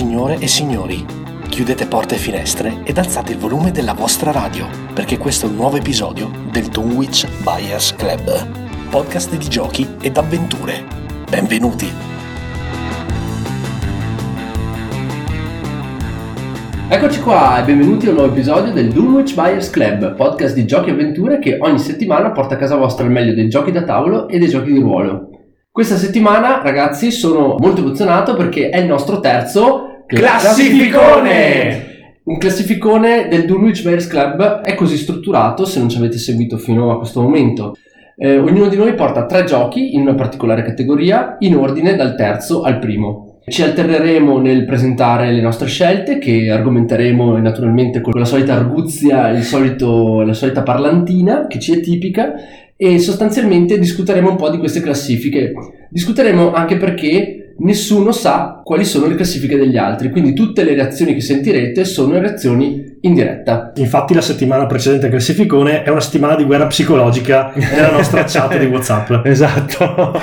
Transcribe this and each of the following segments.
Signore e signori, chiudete porte e finestre ed alzate il volume della vostra radio, perché questo è un nuovo episodio del Dunwich Buyers Club, podcast di giochi ed avventure. Benvenuti! Eccoci qua e benvenuti a un nuovo episodio del Dunwich Buyers Club, podcast di giochi e avventure che ogni settimana porta a casa vostra il meglio dei giochi da tavolo e dei giochi di ruolo. Questa settimana, ragazzi, sono molto emozionato perché è il nostro terzo Classificone! Un classificone del Dunwich Buyers Club è così strutturato, se non ci avete seguito fino a questo momento. Eh, ognuno di noi porta tre giochi in una particolare categoria, in ordine dal terzo al primo. Ci alterneremo nel presentare le nostre scelte che argomenteremo naturalmente con la solita arguzia, solito, la solita parlantina che ci è tipica e sostanzialmente discuteremo un po' di queste classifiche. Discuteremo anche perché nessuno sa quali sono le classifiche degli altri, quindi tutte le reazioni che sentirete sono reazioni in diretta. Infatti la settimana precedente al classificone è una settimana di guerra psicologica nella nostra chat di Whatsapp. Esatto.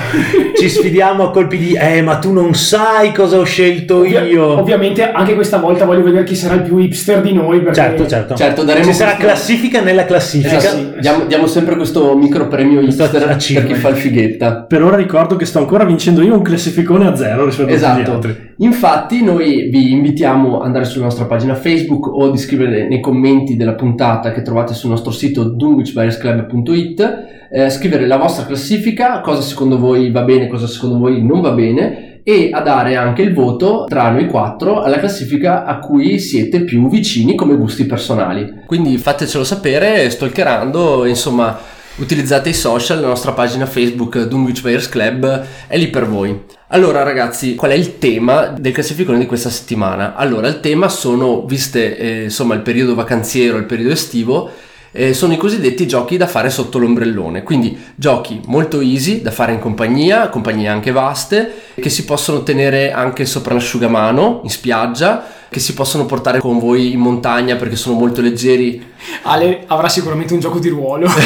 Ci sfidiamo a colpi di eh, ma tu non sai cosa ho scelto Ovvia- io. Ovviamente anche questa volta voglio vedere chi sarà il più hipster di noi. Perché... Certo, certo. Certo, daremo Ci sarà questo- classifica nella classifica. Esatto, sì. diamo, diamo sempre questo micro premio hipster per chi fa il fighetta. Per ora ricordo che sto ancora vincendo io un classificone a zero rispetto a Esatto. altri. Infatti noi vi invitiamo ad andare sulla nostra pagina Facebook o ad iscrivere nei commenti della puntata che trovate sul nostro sito dunwichbuyersclub.it eh, scrivere la vostra classifica, cosa secondo voi va bene, cosa secondo voi non va bene e a dare anche il voto tra noi quattro alla classifica a cui siete più vicini come gusti personali. Quindi fatecelo sapere, stalkerando, insomma, utilizzate i social, la nostra pagina Facebook Dunwich Buyers Club è lì per voi. Allora ragazzi, qual è il tema del classificone di questa settimana? Allora, il tema sono, viste eh, insomma il periodo vacanziero, il periodo estivo, eh, sono i cosiddetti giochi da fare sotto l'ombrellone, quindi giochi molto easy da fare in compagnia, compagnie anche vaste, che si possono tenere anche sopra l'asciugamano, in spiaggia, che si possono portare con voi in montagna perché sono molto leggeri. Ale avrà sicuramente un gioco di ruolo.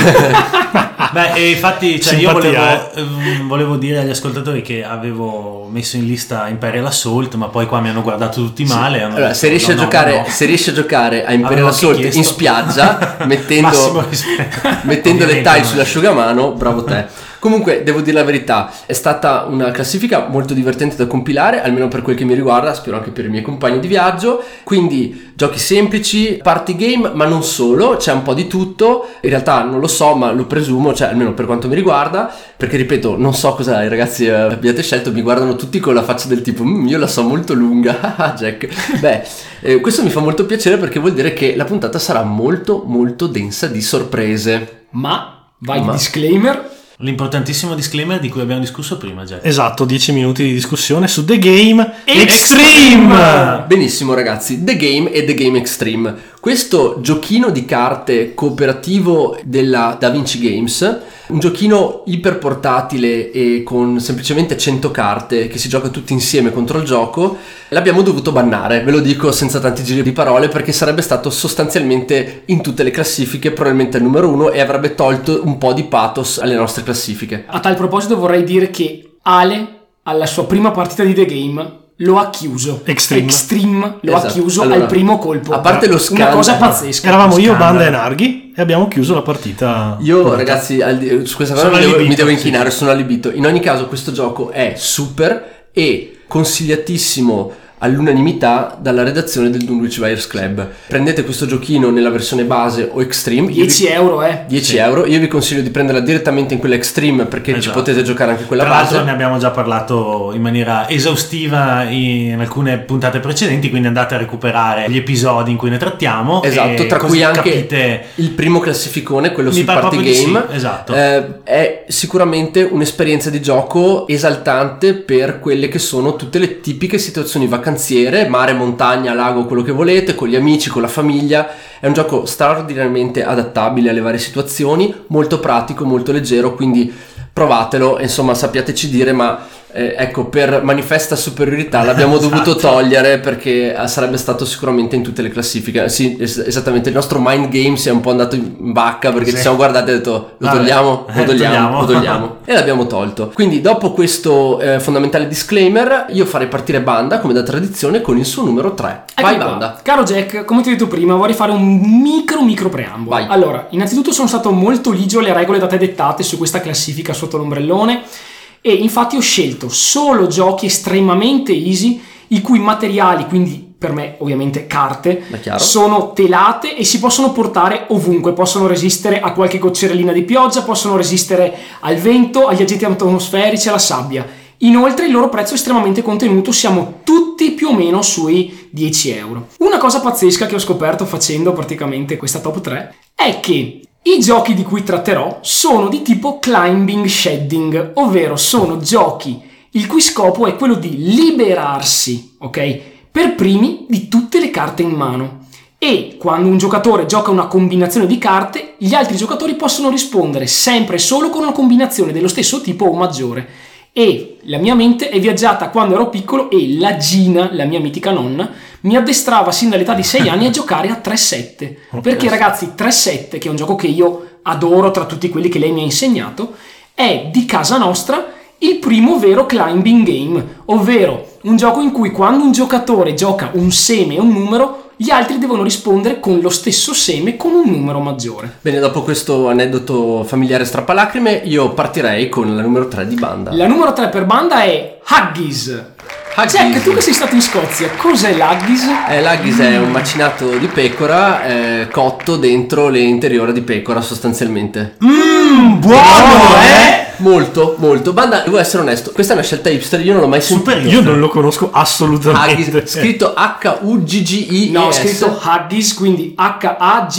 Beh, e infatti cioè, io volevo, Simpatia, ehm, volevo dire agli ascoltatori che avevo messo in lista Imperial Assault, ma poi qua mi hanno guardato tutti male. hanno Allora, detto, se riesci, no, giocare, no, se riesci a giocare a Imperial Avevo Assault in spiaggia, mettendo, mettendo le tile no. sull'asciugamano, bravo te. Comunque, devo dire la verità, è stata una classifica molto divertente da compilare, almeno per quel che mi riguarda, spero anche per i miei compagni di viaggio. Quindi, giochi semplici, party game, ma non solo, c'è un po' di tutto. In realtà non lo so, ma lo presumo, cioè almeno per quanto mi riguarda, perché ripeto, non so cosa i ragazzi eh, abbiate scelto, mi guardano tutti con la faccia del tipo, "Mm, io la so molto lunga, Jack. Beh, eh, questo mi fa molto piacere perché vuol dire che la puntata sarà molto, molto densa di sorprese. Ma vai Ma- di disclaimer. L'importantissimo disclaimer di cui abbiamo discusso prima, Jack. Esatto, 10 minuti di discussione su The Game Extreme! Benissimo ragazzi, The Game e The Game Extreme. Questo giochino di carte cooperativo della Da Vinci Games, un giochino iper portatile e con semplicemente 100 carte che si gioca tutti insieme contro il gioco, l'abbiamo dovuto bannare, ve lo dico senza tanti giri di parole perché sarebbe stato sostanzialmente in tutte le classifiche probabilmente il numero uno e avrebbe tolto un po' di pathos alle nostre classifiche. A tal proposito vorrei dire che Ale alla sua prima partita di The Game lo ha chiuso. Extreme. Extreme lo Esatto. ha chiuso Allora, al primo colpo. a parte lo Una scandalo- cosa pazzesca. Eravamo io. Banda e Narghi e abbiamo chiuso la partita. Io ragazzi al di- su questa cosa mi devo, mi devo sì, inchinare, sono allibito. In ogni caso questo gioco è super e consigliatissimo all'unanimità dalla redazione del Dunwich Buyers Club. Prendete questo giochino nella versione base o Extreme. Io 10 vi- euro, eh. 10 Sì. euro. Io vi consiglio di prenderla direttamente in quella Extreme perché ci Esatto. potete giocare anche quella Tra l'altro base. ne abbiamo già parlato in maniera esaustiva in alcune puntate precedenti, quindi andate a recuperare gli episodi in cui ne trattiamo. Esatto, tra cui anche capite il primo classificone, quello Mi sul party game. sì, esatto. Eh, è sicuramente un'esperienza di gioco esaltante per quelle che sono tutte le tipiche situazioni vacanziere, mare, montagna, lago, quello che volete, con gli amici, con la famiglia. È un gioco straordinariamente adattabile alle varie situazioni, molto pratico, molto leggero, quindi provatelo, insomma sappiateci dire, ma eh, ecco, per manifesta superiorità l'abbiamo Esatto. dovuto togliere perché eh, sarebbe stato sicuramente in tutte le classifiche. Sì, es- esattamente, il nostro mind game si è un po' andato in bacca perché Sì. ci siamo guardati e detto lo Vabbè, togliamo, eh, lo togliamo, lo togliamo e l'abbiamo tolto. Quindi dopo questo eh, fondamentale disclaimer io farei partire Banda come da tradizione con il suo numero 3. Eccomi Vai qua. Banda. Caro Jack, come ti ho detto prima, vorrei fare un micro micro preambolo. Vai. Allora, innanzitutto sono stato molto ligio alle regole da te dettate su questa classifica sotto l'ombrellone e infatti ho scelto solo giochi estremamente easy i cui materiali, quindi per me ovviamente carte, sono telate e si possono portare ovunque, possono resistere a qualche goccerellina di pioggia, possono resistere al vento, agli agenti atmosferici, alla sabbia. Inoltre il loro prezzo è estremamente contenuto, siamo tutti più o meno sui 10 euro. Una cosa pazzesca che ho scoperto facendo praticamente questa top 3 è che i giochi di cui tratterò sono di tipo climbing shedding, ovvero sono giochi il cui scopo è quello di liberarsi, ok? Per primi di tutte le carte in mano. E quando un giocatore gioca una combinazione di carte, gli altri giocatori possono rispondere sempre e solo con una combinazione dello stesso tipo o maggiore. E la mia mente è viaggiata quando ero piccolo e la Gina, la mia mitica nonna, mi addestrava sin dall'età di 6 anni a giocare a 3-7. Perché ragazzi, 3-7, che è un gioco che io adoro tra tutti quelli che lei mi ha insegnato, è di casa nostra il primo vero climbing game, ovvero un gioco in cui quando un giocatore gioca un seme e un numero, gli altri devono rispondere con lo stesso seme con un numero maggiore. Bene, dopo questo aneddoto familiare strappalacrime, io partirei con la numero 3 di Banda. La numero 3 per banda è Huggies. Huggies. Jack, tu che sei stato in Scozia, cos'è l'Huggies? Eh, l'haggis è un macinato di pecora eh, cotto dentro l'interiore di pecora sostanzialmente. Mmm, buono, eh? Molto, molto. Banda, devo essere onesto, questa è una scelta hipster, io non l'ho mai sentita. Io non lo conosco assolutamente. Haggis, scritto H-U-G-G-I. No, scritto Huggies, quindi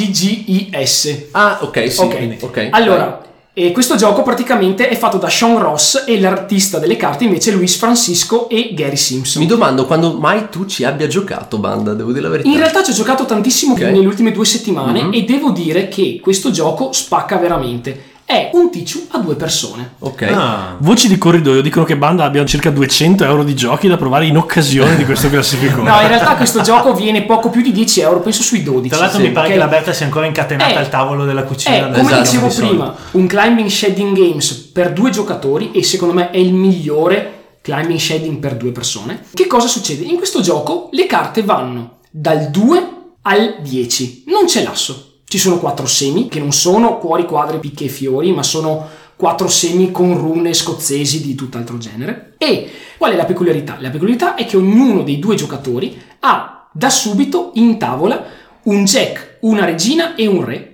H-A-G-G-I-S. Ah, ok, sì. Ok, ok. allora, e questo gioco praticamente è fatto da Sean Ross e l'artista delle carte invece è Luis Francisco e Gary Simpson. Mi domando quando mai tu ci abbia giocato, Banda, devo dire la verità. In realtà ci ho giocato tantissimo Ok. nelle ultime due settimane Mhm. e devo dire che questo gioco spacca veramente. È un Tichu a due persone. Ok. Ah. Voci di corridoio dicono che Banda abbia circa 200 euro di giochi da provare in occasione di questo classificone. No, in realtà questo gioco viene poco più di 10 euro, penso sui 12. Tra l'altro Sì, mi pare che la Berta sia ancora incatenata Eh, al tavolo della cucina. È, da- come Esatto. dicevo di prima, un climbing shading games per due giocatori e secondo me è il migliore climbing shading per due persone. Che cosa succede? In questo gioco le carte vanno dal 2 al 10, non c'è l'asso. Ci sono quattro semi che non sono cuori, quadri, picche e fiori, ma sono quattro semi con rune scozzesi di tutt'altro genere. E qual è la peculiarità? La peculiarità è che ognuno dei due giocatori ha da subito in tavola un jack, una regina e un re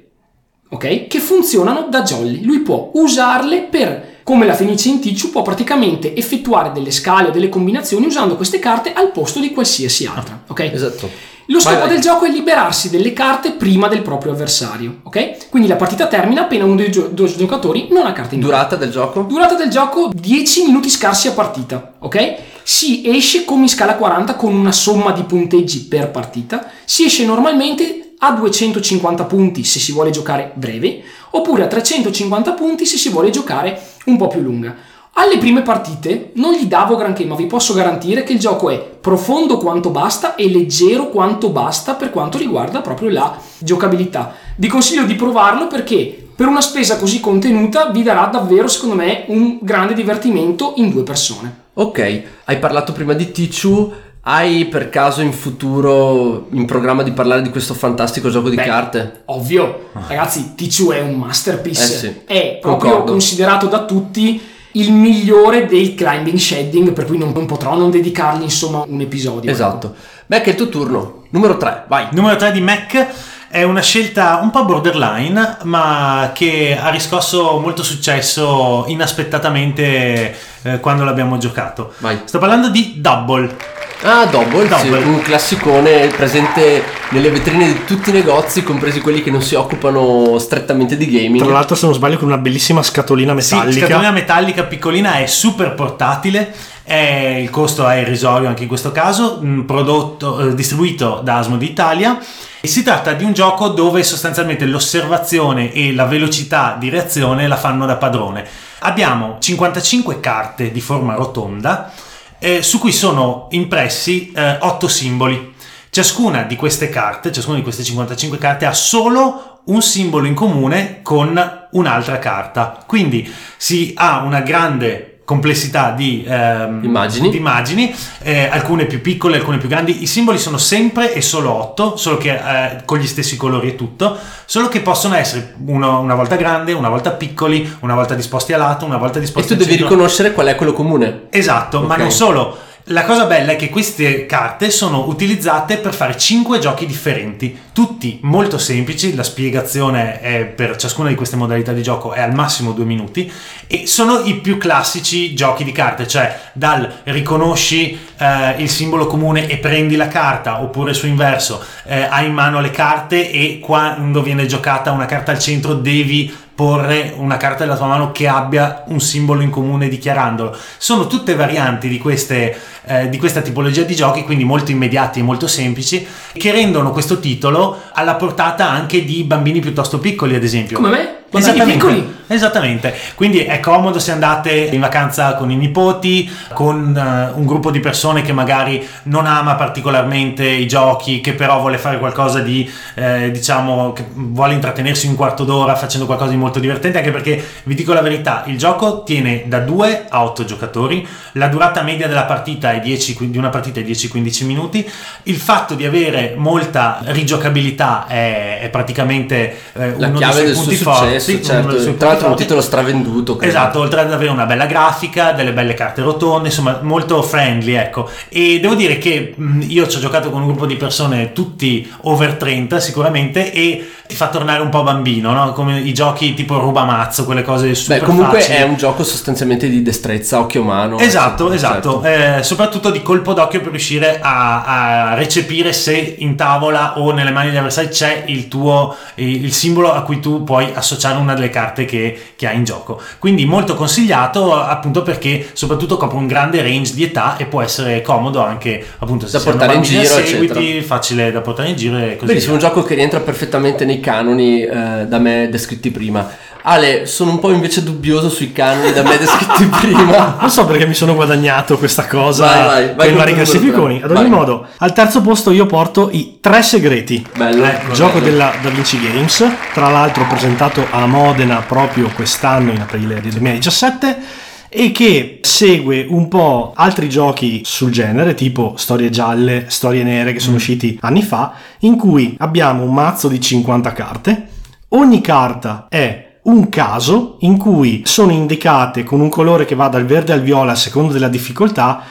ok? Che funzionano da jolly. Lui può usarle per, come la Fenice in Tichu, può praticamente effettuare delle scale o delle combinazioni usando queste carte al posto di qualsiasi altra, ok? Esatto. Lo scopo Vai, vai. del gioco è liberarsi delle carte prima del proprio avversario, ok? Quindi la partita termina appena uno dei gio- due giocatori non ha carte in mano. Durata del gioco? Durata del gioco 10 minuti scarsi a partita, ok? Si esce come in scala 40 con una somma di punteggi per partita, si esce normalmente a 250 punti se si vuole giocare breve, oppure a 350 punti se si vuole giocare un po' più lunga. Alle prime partite non gli davo granché, ma vi posso garantire che il gioco è profondo quanto basta e leggero quanto basta per quanto riguarda proprio la giocabilità. Vi consiglio di provarlo perché per una spesa così contenuta vi darà davvero, secondo me, un grande divertimento in due persone. Ok, hai parlato prima di Tichu. Hai per caso in futuro in programma di parlare di questo fantastico gioco di Beh, carte? Ovvio, ragazzi, Tichu è un masterpiece. Eh sì, è proprio concordo. considerato da tutti il migliore del climbing shading, per cui non, non potrò non dedicargli insomma un episodio. Esatto. Beh, che è il tuo turno. Numero 3, vai. Numero 3 di Mac è una scelta un po' borderline, ma che ha riscosso molto successo inaspettatamente eh, quando l'abbiamo giocato. Vai. Sto parlando di Double. Ah, Double, sì, Double. un classicone presente nelle vetrine di tutti i negozi, compresi quelli che non si occupano strettamente di gaming. Tra l'altro, se non sbaglio, con una bellissima scatolina Sì, metallica. scatolina metallica piccolina è super portatile. È- il costo è irrisorio anche in questo caso. Prodotto, eh, distribuito da Asmodi Italia. Si tratta di un gioco dove sostanzialmente l'osservazione e la velocità di reazione la fanno da padrone. Abbiamo 55 carte di forma rotonda eh, su cui sono impressi eh, 8 simboli. Ciascuna di queste carte, ciascuna di queste 55 carte ha solo un simbolo in comune con un'altra carta. Quindi si ha una grande complessità di ehm, Immagini. di immagini, eh, alcune più piccole, alcune più grandi. I simboli sono sempre e solo 8, solo che eh, con gli stessi colori e tutto, solo che possono essere uno- una volta grande, una volta piccoli, una volta disposti a lato, una volta E disposti tu al devi centro. riconoscere qual è quello comune. Esatto, ma Ok. non solo. La cosa bella è che queste carte sono utilizzate per fare 5 giochi differenti, tutti molto semplici, la spiegazione per ciascuna di queste modalità di gioco è al massimo 2 minuti e sono i più classici giochi di carte, cioè dal riconosci eh, il simbolo comune e prendi la carta, oppure su inverso, eh, hai in mano le carte e quando viene giocata una carta al centro devi porre una carta della tua mano che abbia un simbolo in comune dichiarandolo. Sono tutte varianti di, queste, eh, di questa tipologia di giochi, quindi molto immediati e molto semplici, che rendono questo titolo alla portata anche di bambini piuttosto piccoli, ad esempio. Come me? Esattamente, piccoli. esattamente. Quindi è comodo se andate in vacanza con i nipoti, con eh, un gruppo di persone che magari non ama particolarmente i giochi, che però vuole fare qualcosa di, eh, diciamo, che vuole intrattenersi un quarto d'ora facendo qualcosa di molto divertente, anche perché vi dico la verità, il gioco tiene da 2 a 8 giocatori, la durata media della partita è 10, di una partita è 10-15 minuti, il fatto di avere molta rigiocabilità è, è praticamente eh, uno chiave dei del suoi suo punti successo, forti, certo. uno dei suoi Tra l'altro un titolo stravenduto. credo. Esatto, oltre ad avere una bella grafica, delle belle carte rotonde, insomma molto friendly, ecco. E devo dire che io ci ho giocato con un gruppo di persone tutti over 30 sicuramente e ti fa tornare un po' bambino, no? Come i giochi tipo rubamazzo, quelle cose super Beh, comunque facili. è un gioco sostanzialmente di destrezza, occhio umano. Esatto, eccetera, esatto, certo. Eh, soprattutto di colpo d'occhio per riuscire a, a recepire se in tavola o nelle mani degli avversari c'è il tuo il, il simbolo a cui tu puoi associare una delle carte che, che hai in gioco. Quindi molto consigliato appunto perché soprattutto copre un grande range di età e può essere comodo anche appunto se Da portare in giro, seguiti, eccetera. facile da portare in giro e così Benissimo, un gioco che rientra perfettamente nei canoni eh, da me descritti prima. Ale, sono un po' invece dubbioso sui canoni da me descritti prima. Non so perché mi sono guadagnato questa cosa Vai, vai, vai con i vari classificoni. Ad ogni modo, al terzo posto io porto i tre segreti. Bello. Ecco, Gioco bello. della Da Vinci Games, tra l'altro presentato a Modena proprio quest'anno in aprile del 2017 e che segue un po' altri giochi sul genere, tipo storie gialle, storie nere che sono usciti anni fa, in cui abbiamo un mazzo di 50 carte, ogni carta è un caso in cui sono indicate con un colore che va dal verde al viola a seconda della difficoltà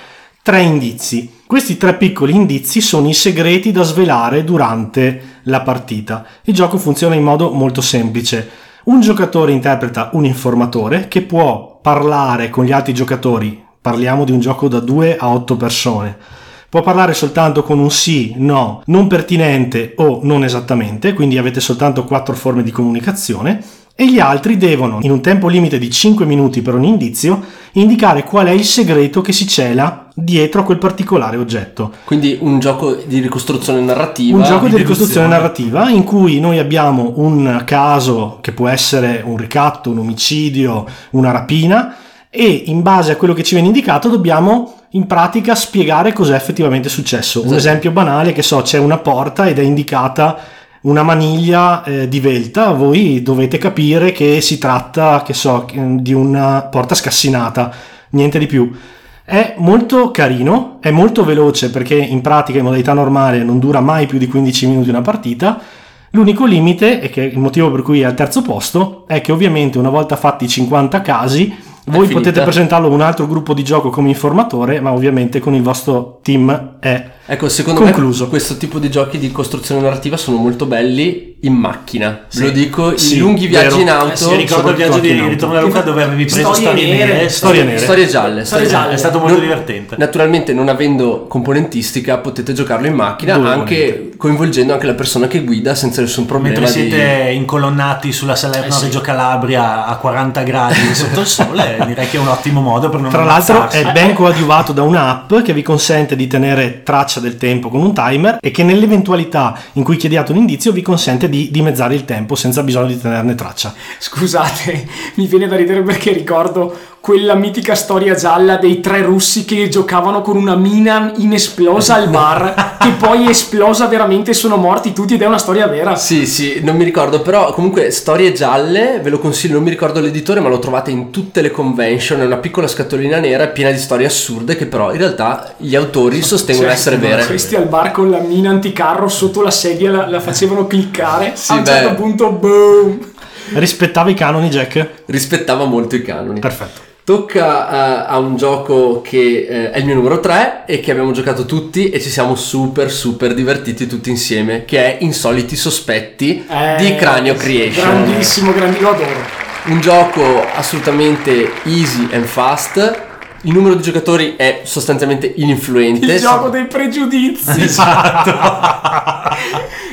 tre indizi. Questi tre piccoli indizi sono i segreti da svelare durante la partita. Il gioco funziona in modo molto semplice. Un giocatore interpreta un informatore che può parlare con gli altri giocatori. Parliamo di un gioco da 2 a 8 persone. Può parlare soltanto con un sì, no, non pertinente o non esattamente, quindi avete soltanto quattro forme di comunicazione e gli altri devono, in un tempo limite di 5 minuti per ogni indizio, indicare qual è il segreto che si cela dietro a quel particolare oggetto. Quindi un gioco di ricostruzione narrativa. Un gioco di di ricostruzione narrativa in cui noi abbiamo un caso che può essere un ricatto, un omicidio, una rapina e in base a quello che ci viene indicato dobbiamo in pratica spiegare cos'è effettivamente successo. Un Esatto. esempio banale che so, c'è una porta ed è indicata una maniglia eh, divelta, voi dovete capire che si tratta, che so, di una porta scassinata, niente di più. È molto carino, è molto veloce perché in pratica in modalità normale non dura mai più di 15 minuti una partita. L'unico limite, e che è il motivo per cui è al terzo posto, è che ovviamente una volta fatti i 50 casi, voi potete presentarlo a un altro gruppo di gioco come informatore, ma ovviamente con il vostro team è Ecco, secondo Concluso. me questo tipo di giochi di costruzione narrativa sono molto belli in macchina. Sì. Ve lo dico, Sì, i lunghi viaggi vero. in auto. Eh sì, Mi ricordo il viaggio di ritorno a Luca dove avevi preso Storie storie nere. nere, Storie nere. Storie gialle. Storie gialle. È stato molto Non- divertente. Naturalmente non avendo componentistica potete giocarlo in macchina Dove anche coinvolgendo anche la persona che guida senza nessun problema Mentre di- siete incolonnati sulla Salerno Eh sì. Reggio Calabria a 40 gradi sotto il sole, direi che è un ottimo modo per non Tra l'altro è ben coadiuvato da un'app che vi consente di tenere traccia passa del tempo con un timer e che nell'eventualità in cui chiediate un indizio vi consente di dimezzare il tempo senza bisogno di tenerne traccia. Scusate, mi viene da ridere perché ricordo quella mitica storia gialla dei tre russi che giocavano con una mina inesplosa al bar, che poi è esplosa veramente e sono morti tutti ed è una storia vera. Sì, sì, non mi ricordo, però comunque storie gialle, ve lo consiglio, non mi ricordo l'editore, ma lo trovate in tutte le convention, è una piccola scatolina nera piena di storie assurde che però in realtà gli autori sostengono Cioè, essere vere. Questi al bar con la mina anticarro sotto la sedia la, la facevano cliccare. Sì, a un beh. certo punto, boom! Rispettava i canoni, Jack? Rispettava molto i canoni. Perfetto. Tocca eh, a un gioco che eh, è il mio numero 3 e che abbiamo giocato tutti e ci siamo super super divertiti tutti insieme, che è Insoliti Sospetti Eh, di Cranio Creation. Grandissimo, grandissimo, adoro. Un gioco assolutamente easy and fast. Il numero di giocatori è sostanzialmente ininfluente. Il gioco dei pregiudizi.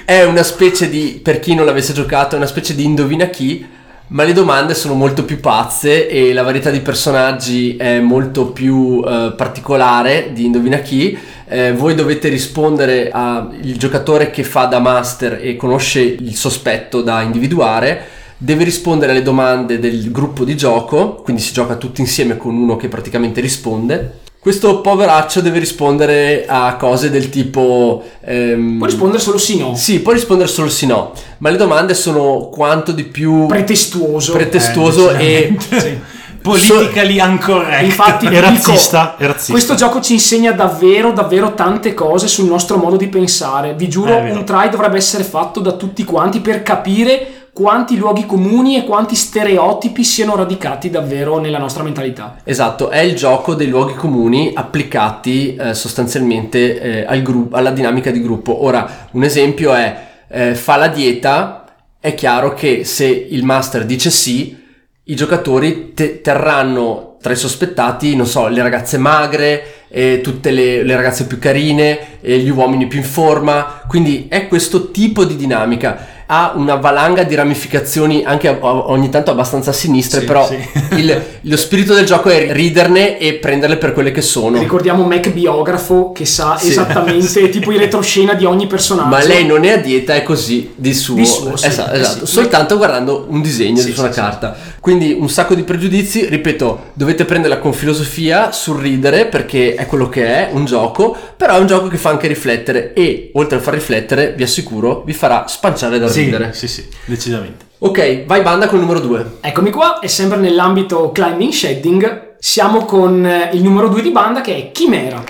È una specie di, per chi non l'avesse giocato, è una specie di indovina chi, ma le domande sono molto più pazze e la varietà di personaggi è molto più eh, particolare di indovina chi. Eh, voi dovete rispondere al giocatore che fa da master e conosce il sospetto da individuare. Deve rispondere alle domande del gruppo di gioco, quindi si gioca tutti insieme con uno che praticamente risponde. Questo poveraccio deve rispondere a cose del tipo... ehm, Puoi rispondere solo sì no. sì, puoi rispondere solo sì no, ma le domande sono quanto di più Pretestuoso. pretestuoso Eh, e. Politically incorrect. Infatti, È vi dico, razzista, è razzista. Questo gioco ci insegna davvero, davvero tante cose sul nostro modo di pensare. Vi giuro, Eh, un try dovrebbe essere fatto da tutti quanti per capire quanti luoghi comuni e quanti stereotipi siano radicati davvero nella nostra mentalità. Esatto, è il gioco dei luoghi comuni applicati eh, sostanzialmente eh, al gruppo, alla dinamica di gruppo. Ora, un esempio è eh, fa la dieta, è chiaro che se il master dice sì, i giocatori te- terranno tra i sospettati, non so, le ragazze magre, eh, tutte le, le ragazze più carine, eh, gli uomini più in forma, quindi è questo tipo di dinamica. Ha una valanga di ramificazioni anche ogni tanto abbastanza sinistre, Sì, però sì. il- lo spirito del gioco è riderne e prenderle per quelle che sono. Ricordiamo Mac biografo che sa Sì. esattamente tipo in retroscena di ogni personaggio. Ma lei non è a dieta, è così di suo. Di suo, esatto, Eh esatto. sì. soltanto guardando un disegno su una carta. Quindi un sacco di pregiudizi, ripeto, dovete prenderla con filosofia, sul ridere, perché è quello che è, un gioco, però è un gioco che fa anche riflettere e oltre a far riflettere, vi assicuro, vi farà spanciare da Sì, ridere. sì, sì, decisamente. Ok, vai banda col numero 2. Eccomi qua, e sempre nell'ambito climbing shedding, siamo con eh, il numero 2 di banda che è Chimera.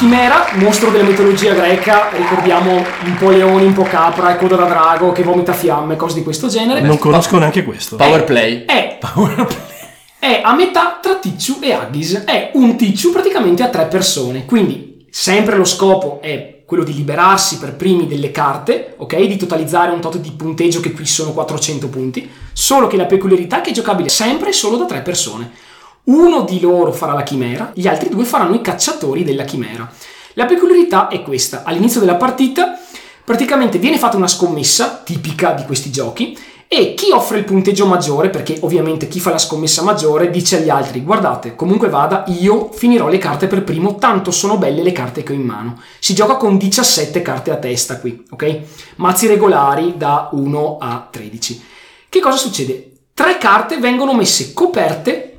Chimera, mostro della mitologia greca, ricordiamo un po' leone, un po' capra, coda da drago che vomita fiamme, cose di questo genere. Non conosco neanche questo. Power play. È, è a metà tra Ticciu e Aghis. È un Ticciu praticamente a tre persone. Quindi, sempre lo scopo è quello di liberarsi per primi delle carte, ok? Di totalizzare un tot di punteggio che qui sono 400 punti. Solo che la peculiarità è che è giocabile sempre e solo da tre persone. Uno di loro farà la chimera, gli altri due faranno i cacciatori della chimera. La peculiarità è questa: all'inizio della partita, praticamente viene fatta una scommessa tipica di questi giochi e chi offre il punteggio maggiore, perché ovviamente chi fa la scommessa maggiore dice agli altri: Guardate, comunque vada, io finirò le carte per primo, tanto sono belle le carte che ho in mano. Si gioca con 17 carte a testa qui, ok? Mazzi regolari da 1 a 13. Che cosa succede? Tre carte vengono messe coperte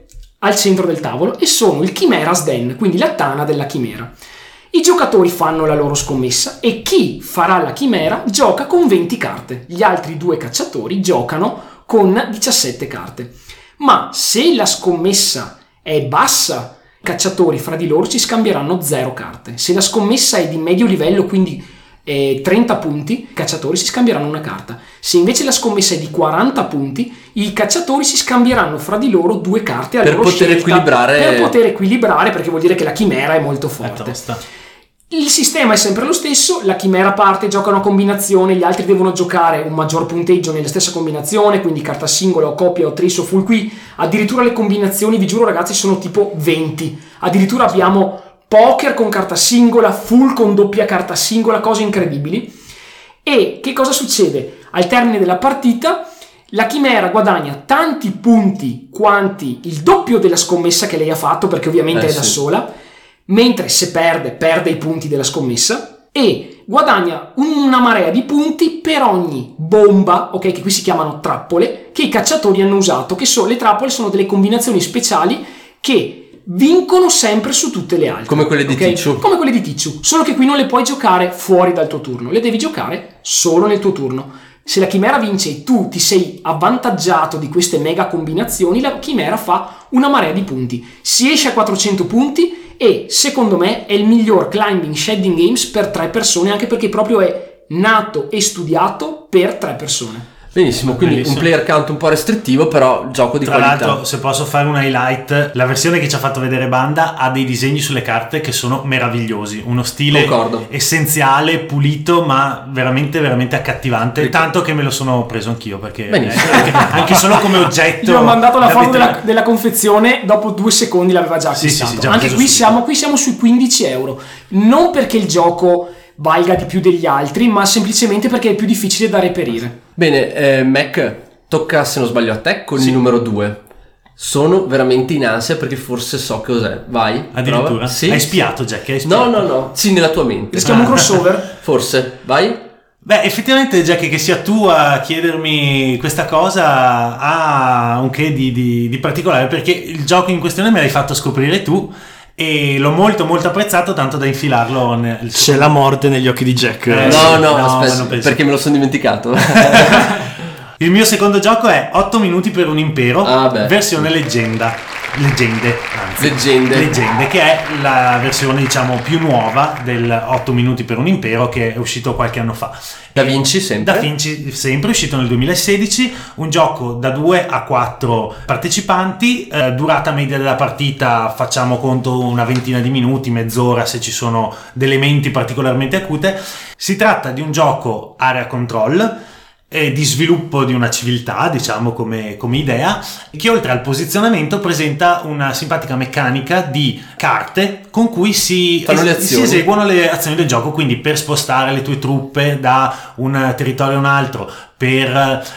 al centro del tavolo e sono il Chimera's Den, quindi la tana della chimera. I giocatori fanno la loro scommessa e chi farà la chimera gioca con 20 carte. Gli altri due cacciatori giocano con 17 carte. Ma se la scommessa è bassa, i cacciatori fra di loro ci scambieranno 0 carte. Se la scommessa è di medio livello, quindi eh, 30 punti, i cacciatori si scambieranno una carta. Se invece la scommessa è di 40 punti, i cacciatori si scambieranno fra di loro due carte Per loro poter scelta, equilibrare- Per poter equilibrare, perché vuol dire che la chimera è molto È forte. tosta. Il sistema è sempre lo stesso, la chimera parte, gioca una combinazione, gli altri devono giocare un maggior punteggio nella stessa combinazione, quindi carta singola o coppia o tris o full qui. Addirittura le combinazioni, vi giuro ragazzi, sono tipo 20. Addirittura abbiamo poker con carta singola, full con doppia carta singola, cose incredibili. E che cosa succede? Al termine della partita la chimera guadagna tanti punti quanti il doppio della scommessa che lei ha fatto, perché ovviamente Eh, è da sì. sola, mentre se perde, perde i punti della scommessa e guadagna una marea di punti per ogni bomba, ok, che qui si chiamano trappole, che i cacciatori hanno usato, che sono le trappole sono delle combinazioni speciali che vincono sempre su tutte le altre. Come quelle di ok? Ticciu. Come quelle di Ticciu, solo che qui non le puoi giocare fuori dal tuo turno, le devi giocare solo nel tuo turno. Se la chimera vince e tu ti sei avvantaggiato di queste mega combinazioni, la chimera fa una marea di punti. Si esce a 400 punti e secondo me è il miglior climbing shedding games per tre persone, anche perché proprio è nato e studiato per tre persone. Benissimo, quindi Bellissimo. un player count un po' restrittivo, però gioco di Tra qualità. l'altro, se posso fare un highlight, la versione che ci ha fatto vedere Banda ha dei disegni sulle carte che sono meravigliosi. Uno stile Concordo. essenziale, pulito, ma veramente, veramente accattivante. Perché- Tanto che me lo sono preso anch'io perché Benissimo. eh, anche, anche solo come oggetto. Io ho mandato la foto della, della confezione, dopo due secondi l'aveva già Sì, sì, acquistato. sì, già Anche qui siamo, qui siamo sui 15 euro. Non perché il gioco valga di più degli altri, ma semplicemente perché è più difficile da reperire. Bene, eh, Mac, tocca se non sbaglio a te con il numero 2. Sono veramente in ansia perché forse so cos'è. Vai. Addirittura? prova. Sì. Hai spiato, Jack? Hai No, spiato? no, no. Sì, nella tua mente. Rischiamo un crossover? Forse. Vai. Beh, effettivamente, Jack, che sia tu a chiedermi questa cosa ha un che di, di- di particolare perché il gioco in questione me l'hai fatto scoprire tu e l'ho molto molto apprezzato tanto da infilarlo nel C'è la morte negli occhi di Jack. Eh, no, sì, no, no, aspetta, perché me lo sono dimenticato. Il mio secondo gioco è 8 minuti per un impero, Ah, versione leggenda. Leggende, anzi. Leggende. Leggende, che è la versione diciamo più nuova del 8 minuti per un impero che è uscito qualche anno fa. Da Vinci sempre. Da Vinci sempre, uscito nel 2016, un gioco da 2 a 4 partecipanti, eh, durata media della partita facciamo conto una ventina di minuti, mezz'ora se ci sono delle menti particolarmente acute. Si tratta di un gioco area control, eh, di sviluppo di una civiltà, diciamo come, come idea, che oltre al posizionamento presenta una simpatica meccanica di carte con cui si, le si eseguono le azioni del gioco, quindi per spostare le tue truppe da un territorio a un altro, per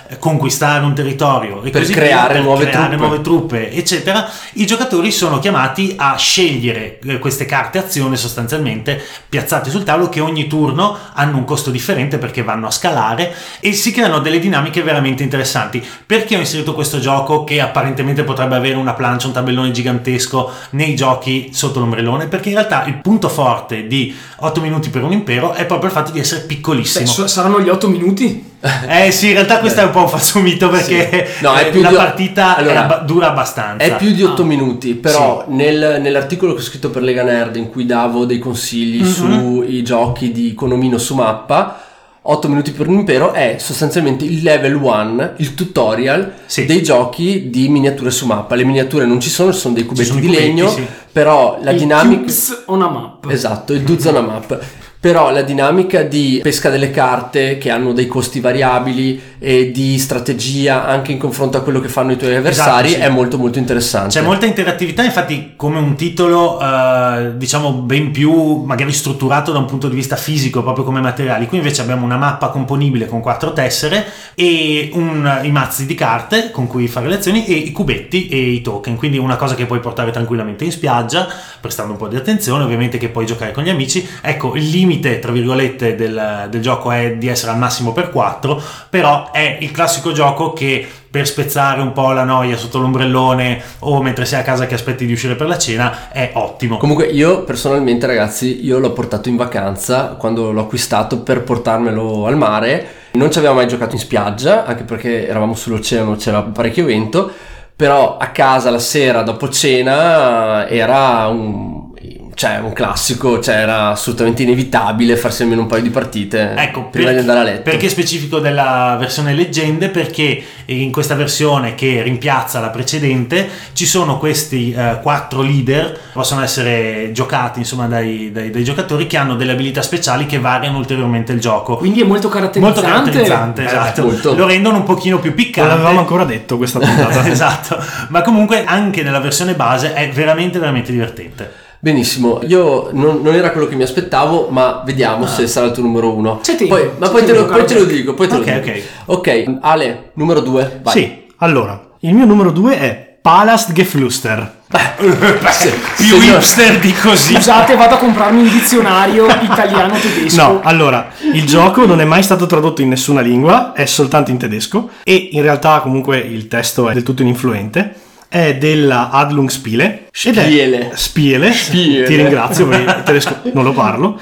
eh, conquistare un territorio e Per così creare via, per nuove creare truppe. nuove truppe, eccetera, i giocatori sono chiamati a scegliere eh, queste carte azione sostanzialmente piazzate sul tavolo che ogni turno hanno un costo differente perché vanno a scalare e si creano delle dinamiche veramente interessanti. Perché ho inserito questo gioco che apparentemente potrebbe avere una plancia, un tabellone gigantesco nei giochi sotto l'ombrellone? Perché in realtà il punto forte di 8 minuti per un impero è proprio il fatto di essere piccolissimo. Beh, saranno gli 8 minuti? Eh sì, in realtà questo è un po' un falso mito perché Sì. No, è eh, più la di- partita Allora, è dura abbastanza. È più di 8 Ah. minuti, però nel- nell'articolo che ho scritto per Lega Nerd in cui davo dei consigli Mhm. sui giochi di Conomino su mappa, 8 minuti per un impero è sostanzialmente il level 1, il tutorial Sì. dei giochi di miniature su mappa. Le miniature non ci sono, ci sono dei cubetti sono di cubetti, legno, sì. però la Il dinamica... cubes on a map. Esatto, il Duz on a map. Però la dinamica di pesca delle carte che hanno dei costi variabili e di strategia anche in confronto a quello che fanno i tuoi avversari Esatto, sì. è molto molto interessante. C'è molta interattività, infatti come un titolo eh, diciamo ben più magari strutturato da un punto di vista fisico, proprio come materiali. Qui invece abbiamo una mappa componibile con quattro tessere e un- i mazzi di carte con cui fare le azioni e i cubetti e i token, quindi una cosa che puoi portare tranquillamente in spiaggia, prestando un po' di attenzione, ovviamente che puoi giocare con gli amici. Ecco, il limite, tra virgolette, del, del gioco è di essere al massimo per 4, però è il classico gioco che per spezzare un po' la noia sotto l'ombrellone o mentre sei a casa che aspetti di uscire per la cena è ottimo. Comunque io personalmente ragazzi, io l'ho portato in vacanza quando l'ho acquistato per portarmelo al mare. Non ci avevamo mai giocato in spiaggia, anche perché eravamo sull'oceano, c'era parecchio vento, però a casa la sera dopo cena era un, cioè, un classico, cioè era assolutamente inevitabile farsi almeno un paio di partite Ecco, prima per- di andare a letto. Perché specifico della versione leggende? Perché in questa versione che rimpiazza la precedente ci sono questi eh, quattro leader, possono essere giocati insomma dai, dai- dai giocatori che hanno delle abilità speciali che variano ulteriormente il gioco. Quindi è molto caratterizzante. Molto caratterizzante, Eh, esatto. molto. Lo rendono un pochino più Non piccante. l'avevamo ancora detto questa puntata. esatto, ma comunque anche nella versione base è veramente veramente divertente. Benissimo, io non, non era quello che mi aspettavo, ma vediamo se sarà il tuo numero uno. Tempo, Poi- ma poi te, lo, poi te lo dico, poi te Ok, lo dico. Ok, Ale, numero due, vai. Sì, allora, il mio numero due è Palast Geflüster. Più hipster di così. Scusate, vado a comprarmi un dizionario italiano-tedesco. No, allora, il gioco non è mai stato tradotto in nessuna lingua, è soltanto in tedesco e in realtà comunque il testo è del tutto ininfluente. È della Adlung Spiele. è- Spiele. Spiele. Spiele. Ti ringrazio perché tedesco non lo parlo.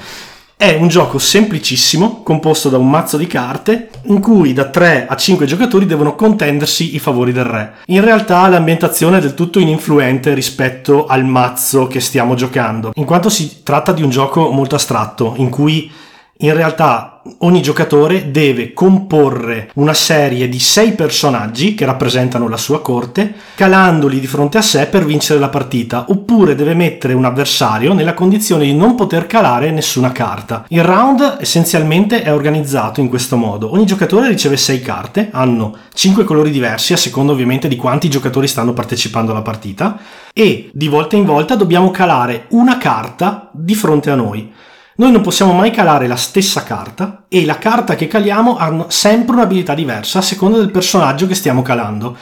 È un gioco semplicissimo, composto da un mazzo di carte, in cui da 3 a 5 giocatori devono contendersi i favori del re. In realtà l'ambientazione è del tutto ininfluente rispetto al mazzo che stiamo giocando, in quanto si tratta di un gioco molto astratto, in cui in realtà ogni giocatore deve comporre una serie di sei personaggi che rappresentano la sua corte, calandoli di fronte a sé per vincere la partita, oppure deve mettere un avversario nella condizione di non poter calare nessuna carta. Il round essenzialmente è organizzato in questo modo. Ogni giocatore riceve sei carte, hanno cinque colori diversi a seconda ovviamente di quanti giocatori stanno partecipando alla partita e di volta in volta dobbiamo calare una carta di fronte a noi. Noi non possiamo mai calare la stessa carta e la carta che caliamo ha sempre un'abilità diversa a seconda del personaggio che stiamo calando.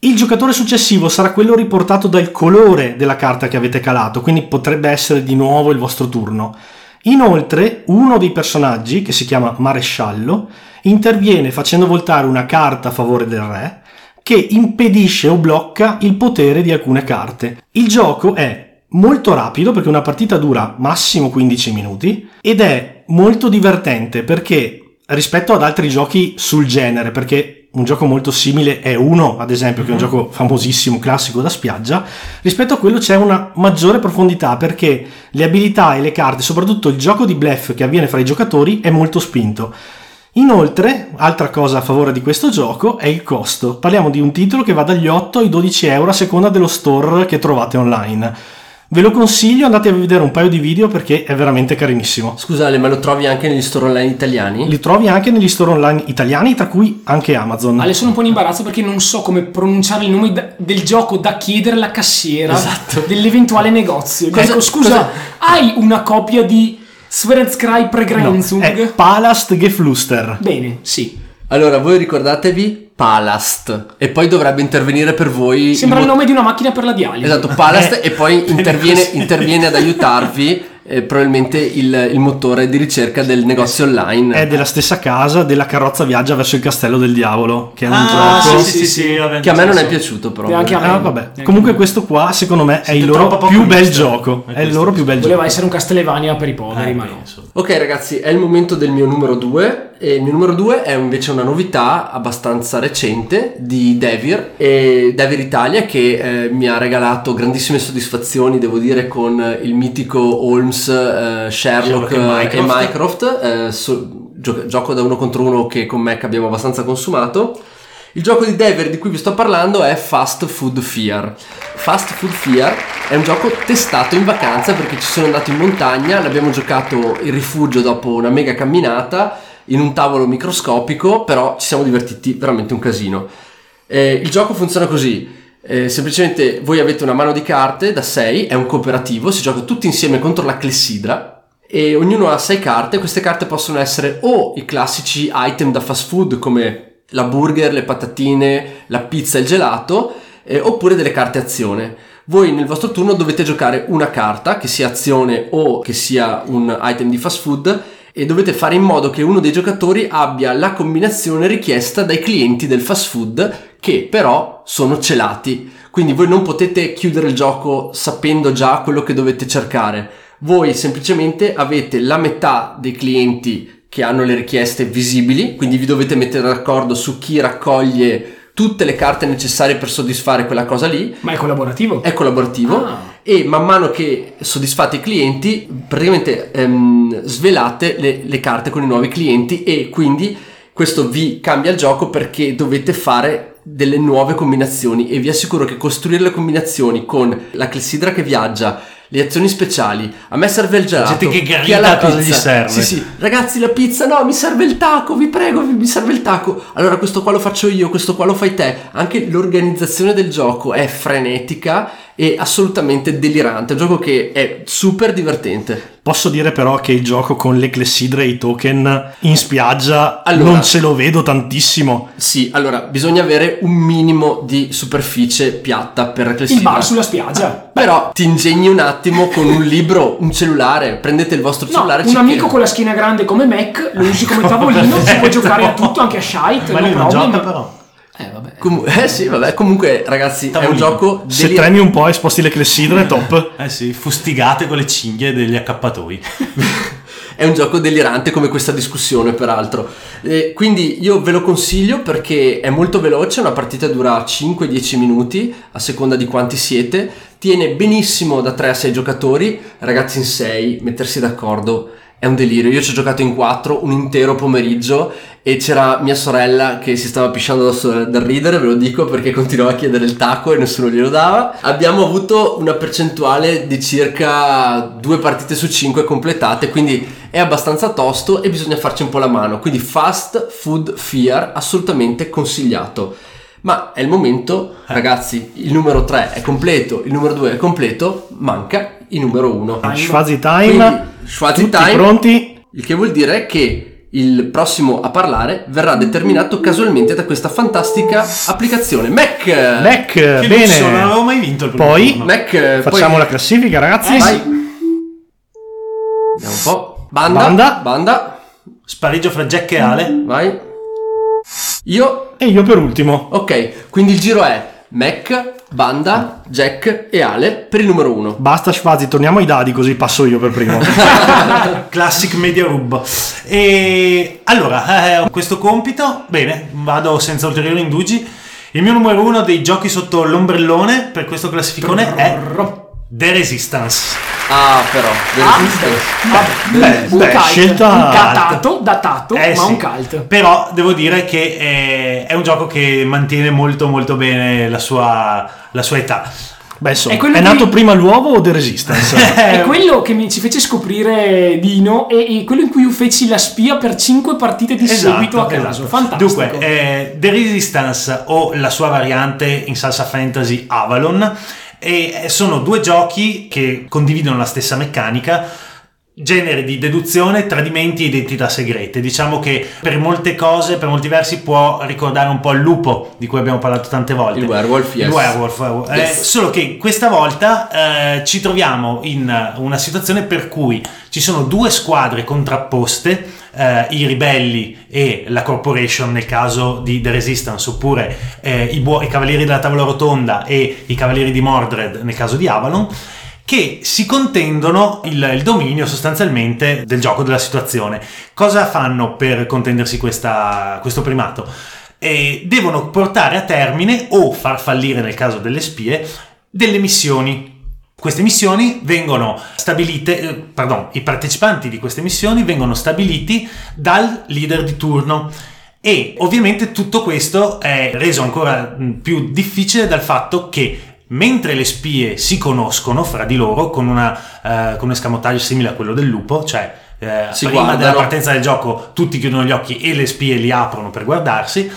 Il giocatore successivo sarà quello riportato dal colore della carta che avete calato, quindi potrebbe essere di nuovo il vostro turno. Inoltre, uno dei personaggi, che si chiama Maresciallo, interviene facendo voltare una carta a favore del re, che impedisce o blocca il potere di alcune carte. Il gioco è molto rapido perché una partita dura massimo 15 minuti ed è molto divertente perché rispetto ad altri giochi sul genere, perché un gioco molto simile è uno, ad esempio, che è un gioco famosissimo, classico da spiaggia, rispetto a quello c'è una maggiore profondità perché le abilità e le carte, soprattutto il gioco di bluff che avviene fra i giocatori, è molto spinto. Inoltre, altra cosa a favore di questo gioco è il costo. Parliamo di un titolo che va dagli 8 ai 12 euro a seconda dello store che trovate online. Ve lo consiglio, andate a vedere un paio di video perché è veramente carinissimo. Scusa Ale, ma lo trovi anche negli store online italiani? Li trovi anche negli store online italiani, tra cui anche Amazon. Ale, sono un po' in imbarazzo perché non so come pronunciare il nome da- del gioco da chiedere alla cassiera Esatto. dell'eventuale negozio. Cosa- ecco, scusa, cosa- hai una copia di Sverenskrei No, Pregrenzung? è Palast Geflüster. Bene, sì. Allora, voi ricordatevi Palast e poi dovrebbe intervenire per voi Sembra il mo- nome di una macchina per la dialisi. Esatto, Palast Eh, e poi interviene, interviene ad aiutarvi eh, probabilmente il, il motore di ricerca del negozio online. È della stessa casa della carrozza viaggia verso il castello del diavolo, che è un Ah, gioco... sì, sì, sì, che a me non è piaciuto proprio. Neanche a me. Ah, vabbè. Comunque questo qua, secondo me, è il loro più bel gioco. È È il loro più bel Voleva gioco. essere un Castlevania per i poveri, Eh, ma no. Ok ragazzi, è il momento del mio numero 2 e il mio numero 2 è invece una novità abbastanza recente di Devir e Devir Italia che eh, mi ha regalato grandissime soddisfazioni, devo dire, con il mitico Holmes, eh, Sherlock Sherlock e eh, e Mycroft. Mycroft, eh, so- gio- gioco da uno contro uno che con Mac abbiamo abbastanza consumato. Il gioco di Devir di cui vi sto parlando è Fast Food Fear. Fast Food Fear è un gioco testato in vacanza perché ci sono andato in montagna, l'abbiamo giocato in rifugio dopo una mega camminata in un tavolo microscopico, però ci siamo divertiti veramente un casino. Eh, il gioco funziona così. eh, semplicemente voi avete una mano di carte da 6, è un cooperativo, si gioca tutti insieme contro la clessidra e ognuno ha 6 carte. Queste carte possono essere o i classici item da fast food come la burger, le patatine, la pizza e il gelato, eh, oppure delle carte azione. Voi nel vostro turno dovete giocare una carta, che sia azione o che sia un item di fast food, e dovete fare in modo che uno dei giocatori abbia la combinazione richiesta dai clienti del fast food, che però sono celati. Quindi voi non potete chiudere il gioco sapendo già quello che dovete cercare. Voi semplicemente avete la metà dei clienti che hanno le richieste visibili, quindi vi dovete mettere d'accordo su chi raccoglie tutte le carte necessarie per soddisfare quella cosa lì. Ma è collaborativo? È collaborativo Ah. e man mano che soddisfate i clienti, praticamente ehm, svelate le, le carte con i nuovi clienti e quindi questo vi cambia il gioco perché dovete fare delle nuove combinazioni e vi assicuro che costruire le combinazioni con la clessidra che viaggia, le azioni speciali, a me serve il gelato, gente che grida la cosa gli serve. Sì, sì, ragazzi la pizza no, mi serve il taco, vi prego, mi serve il taco. Allora questo qua lo faccio io, questo qua lo fai te. Anche l'organizzazione del gioco è frenetica, e assolutamente delirante. È un gioco che è super divertente. Posso dire però che il gioco con le clessidre e i token in spiaggia Allora- non ce lo vedo tantissimo. Sì, allora bisogna avere un minimo di superficie piatta per la Il clessidra. bar sulla spiaggia. Però ti ingegni un attimo con un libro, un cellulare, prendete il vostro No, cellulare. un ci- amico con la schiena grande come Mac, lo usi come tavolino, ci puoi giocare a tutto, anche a Shite, Ma no lui non problem. gioca però. Eh, vabbè. Comu- eh sì, vabbè, comunque ragazzi è un Tavolino. gioco Se delirante. tremi un po' e sposti le clessidre, top. Eh sì, fustigate con le cinghie degli accappatoi. È un gioco delirante come questa discussione, peraltro. Eh, quindi io ve lo consiglio perché è molto veloce, una partita dura 5-10 minuti, a seconda di quanti siete. Tiene benissimo da 3 a 6 giocatori, ragazzi in 6, mettersi d'accordo è un delirio. Io ci ho giocato in 4 un intero pomeriggio e c'era mia sorella che si stava pisciando dal ridere, ve lo dico perché continuava a chiedere il taco e nessuno glielo dava. Abbiamo avuto una percentuale di circa due partite su 5 completate, quindi è abbastanza tosto e bisogna farci un po' la mano. Quindi Fast Food Fear assolutamente consigliato. Ma è il momento, ragazzi, il numero 3 è completo, il numero 2 è completo, manca il numero 1. Schwazi time. Quindi, Schwazi Tutti time. pronti? Il che vuol dire che il prossimo a parlare verrà determinato casualmente da questa fantastica applicazione Mac. Mac, Che lusso, non bene. avevo mai vinto il primo Poi turno. Mac, Facciamo poi- la classifica, ragazzi. Eh, Vai. Vediamo un po'. Banda. Banda. Banda. Spareggio fra Jack e Ale. Vai. Io. E io per ultimo. Ok, quindi il giro è Mac, Banda, Jack e Ale per il numero 1. Basta Schwazi, torniamo ai dadi così passo io per primo. Classic Media Rub. E allora, eh, questo compito, bene, vado senza ulteriori indugi. Il mio numero uno dei giochi sotto l'ombrellone per questo classificone è The Resistance. Ah, però. The Ah, Resistance. Beh, un beh, cult, scelta datato, datato, Eh ma sì. un cult. Però devo dire che è, è un gioco che mantiene molto molto bene la sua, la sua età. Beh, insomma, È è, quello che- nato prima l'uovo o The Resistance? È quello che mi ci fece scoprire Dino e, e quello in cui io feci la spia per 5 partite di seguito a caso. esatto. Fantastico. Dunque, eh, The Resistance o la sua variante in salsa fantasy Avalon e sono due giochi che condividono la stessa meccanica genere di deduzione, tradimenti e identità segrete. Diciamo che per molte cose, per molti versi può ricordare un po' il lupo di cui abbiamo parlato tante volte. Il werewolf, yes. Il werewolf. eh, Yes. solo che questa volta eh, ci troviamo in una situazione per cui ci sono due squadre contrapposte, eh, i ribelli e la corporation nel caso di The Resistance, oppure eh, i, buo- i cavalieri della tavola rotonda e i cavalieri di Mordred nel caso di Avalon che si contendono il, il dominio sostanzialmente del gioco della situazione. Cosa fanno per contendersi questa- questo primato? Eh, devono portare a termine o far fallire nel caso delle spie delle missioni. Queste missioni vengono stabilite, eh, pardon, i partecipanti di queste missioni vengono stabiliti dal leader di turno. E ovviamente tutto questo è reso ancora mh, più difficile dal fatto che mentre le spie si conoscono fra di loro con, una, eh, con un escamotage simile a quello del lupo, cioè eh, Si prima guardano. della partenza del gioco tutti chiudono gli occhi e le spie li aprono per guardarsi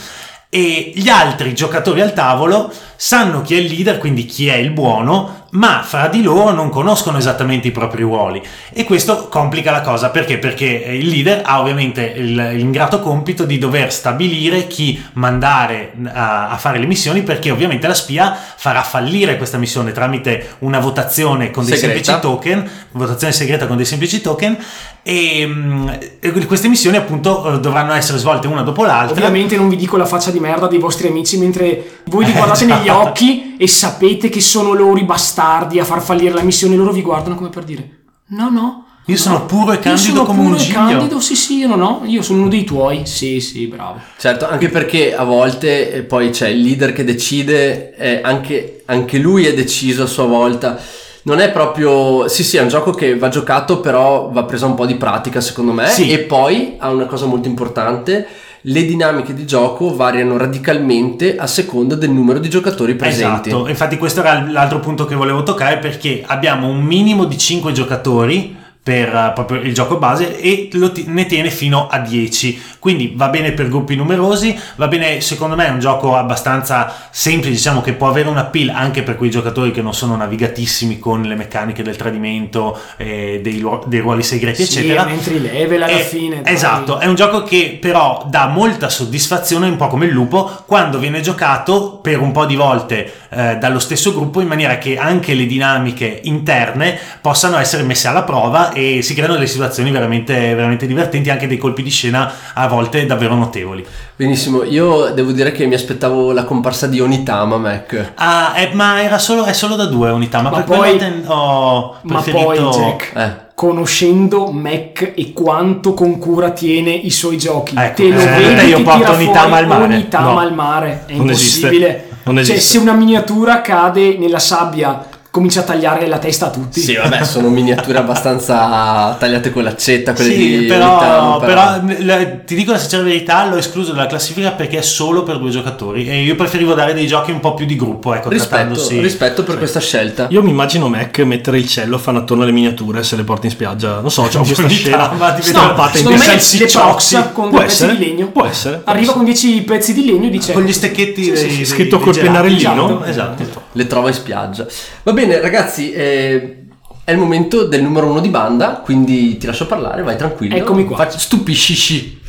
e gli altri giocatori al tavolo sanno chi è il leader, quindi chi è il buono, ma fra di loro non conoscono esattamente i propri ruoli e questo complica la cosa perché? Perché il leader ha ovviamente il- l'ingrato compito di dover stabilire chi mandare a, a fare le missioni perché ovviamente la spia farà fallire questa missione tramite una votazione con dei Segreta. semplici token, votazione segreta con dei semplici token e, mm, e queste missioni appunto eh, dovranno essere svolte una dopo l'altra. Ovviamente non vi dico la faccia di merda dei vostri amici mentre voi li guardate Esatto. negli occhi e sapete che sono loro i bastardi a far fallire la missione, loro vi guardano come per dire no no. Io no, sono puro e io candido sono come un e giglio." candido, sì sì, io no no, io sono uno dei tuoi. Sì sì, bravo. Certo, anche perché a volte eh, poi c'è il leader che decide, eh, anche, anche lui è deciso a sua volta. Non è proprio... Sì, sì, è un gioco che va giocato, però va presa un po' di pratica secondo me. Sì. E poi ha una cosa molto importante, le dinamiche di gioco variano radicalmente a seconda del numero di giocatori presenti. Esatto, infatti questo era l'altro punto che volevo toccare perché abbiamo un minimo di 5 giocatori per uh, proprio il gioco base e t- ne tiene fino a 10 quindi va bene per gruppi numerosi va bene secondo me è un gioco abbastanza semplice diciamo che può avere un appeal anche per quei giocatori che non sono navigatissimi con le meccaniche del tradimento eh, dei, dei, ruoli segreti sì, eccetera è un entry level alla è, fine dai. esatto è un gioco che però dà molta soddisfazione un po' come il lupo quando viene giocato per un po' di volte eh, dallo stesso gruppo in maniera che anche le dinamiche interne possano essere messe alla prova e si creano delle situazioni veramente, veramente divertenti, anche dei colpi di scena a volte davvero notevoli. Benissimo, io devo dire che mi aspettavo la comparsa di Onitama Mac. Ah, eh, ma era solo, è solo da due Onitama, Ma poi- ten- ho ma preferito... poi Jack Eh. conoscendo Mac e quanto con cura tiene i suoi giochi Ecco, te lo eh, vedi io porto Onitama al mare. Onitama No. al mare è Non esiste. impossibile Non cioè se una miniatura cade nella sabbia comincia a tagliare la testa a tutti Sì, vabbè, sono miniature abbastanza tagliate con l'accetta, quelle Sì, di però, però, l- ti dico la sincera verità, l'ho escluso dalla classifica perché è solo per due giocatori e io preferivo dare dei giochi un po' più di gruppo, ecco, rispetto, trattandosi... rispetto per Sì. questa scelta. Io mi immagino Mac mettere il cello fanno attorno alle miniature se le porti in spiaggia. Non so, c'è questa Ogni scena di stampata in le salsicciotti. proxa con Può due pezzi essere, di legno Può essere. può arriva essere. con 10 pezzi di legno e dice Con gli stecchetti Sì, sì, dei- sì, dei- scritto dei col pennarellino. Esatto. Le trova in spiaggia. Va bene, ragazzi, eh, è il momento del numero uno di banda, quindi ti lascio parlare, vai tranquillo. Eccomi qua. Facci- stupiscisci.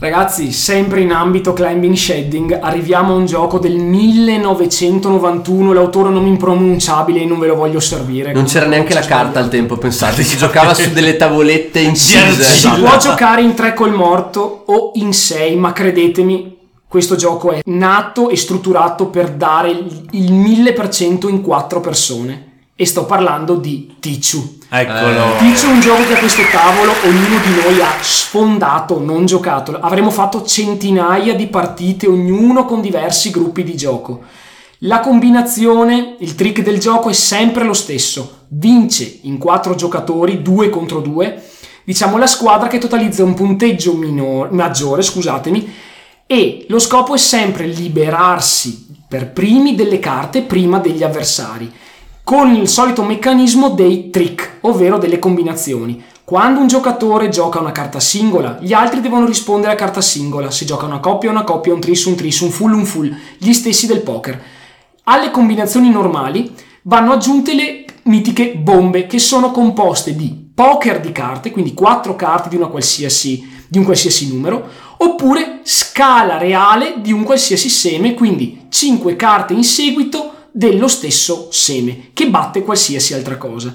Ragazzi, sempre in ambito climbing shedding, arriviamo a un gioco del 1991, l'autore non impronunciabile e non ve lo voglio servire. Non c'era neanche la carta al tempo, pensate, si giocava su delle tavolette incise. Sì, Si può giocare in 3 col morto o in 6, ma credetemi, questo gioco è nato e strutturato per dare il il 1000% in 4 persone. E sto parlando di Tichu. Eccolo. Tichu è un gioco che a questo tavolo ognuno di noi ha sfondato, non giocato. Avremmo fatto centinaia di partite, ognuno con diversi gruppi di gioco. La combinazione, il trick del gioco è sempre lo stesso. Vince in 4 giocatori, 2 contro 2, diciamo la squadra che totalizza un punteggio minor- maggiore, scusatemi, e lo scopo è sempre liberarsi per primi delle carte prima degli avversari, con il solito meccanismo dei trick, ovvero delle combinazioni. Quando un giocatore gioca una carta singola, gli altri devono rispondere a carta singola. Se gioca una coppia, una coppia, un tris, un tris, un full, un full, gli stessi del poker. Alle combinazioni normali vanno aggiunte le mitiche bombe che sono composte di poker di carte, quindi 4 carte di, di un qualsiasi numero, oppure scala reale di un qualsiasi seme, quindi 5 carte in seguito dello stesso seme, che batte qualsiasi altra cosa.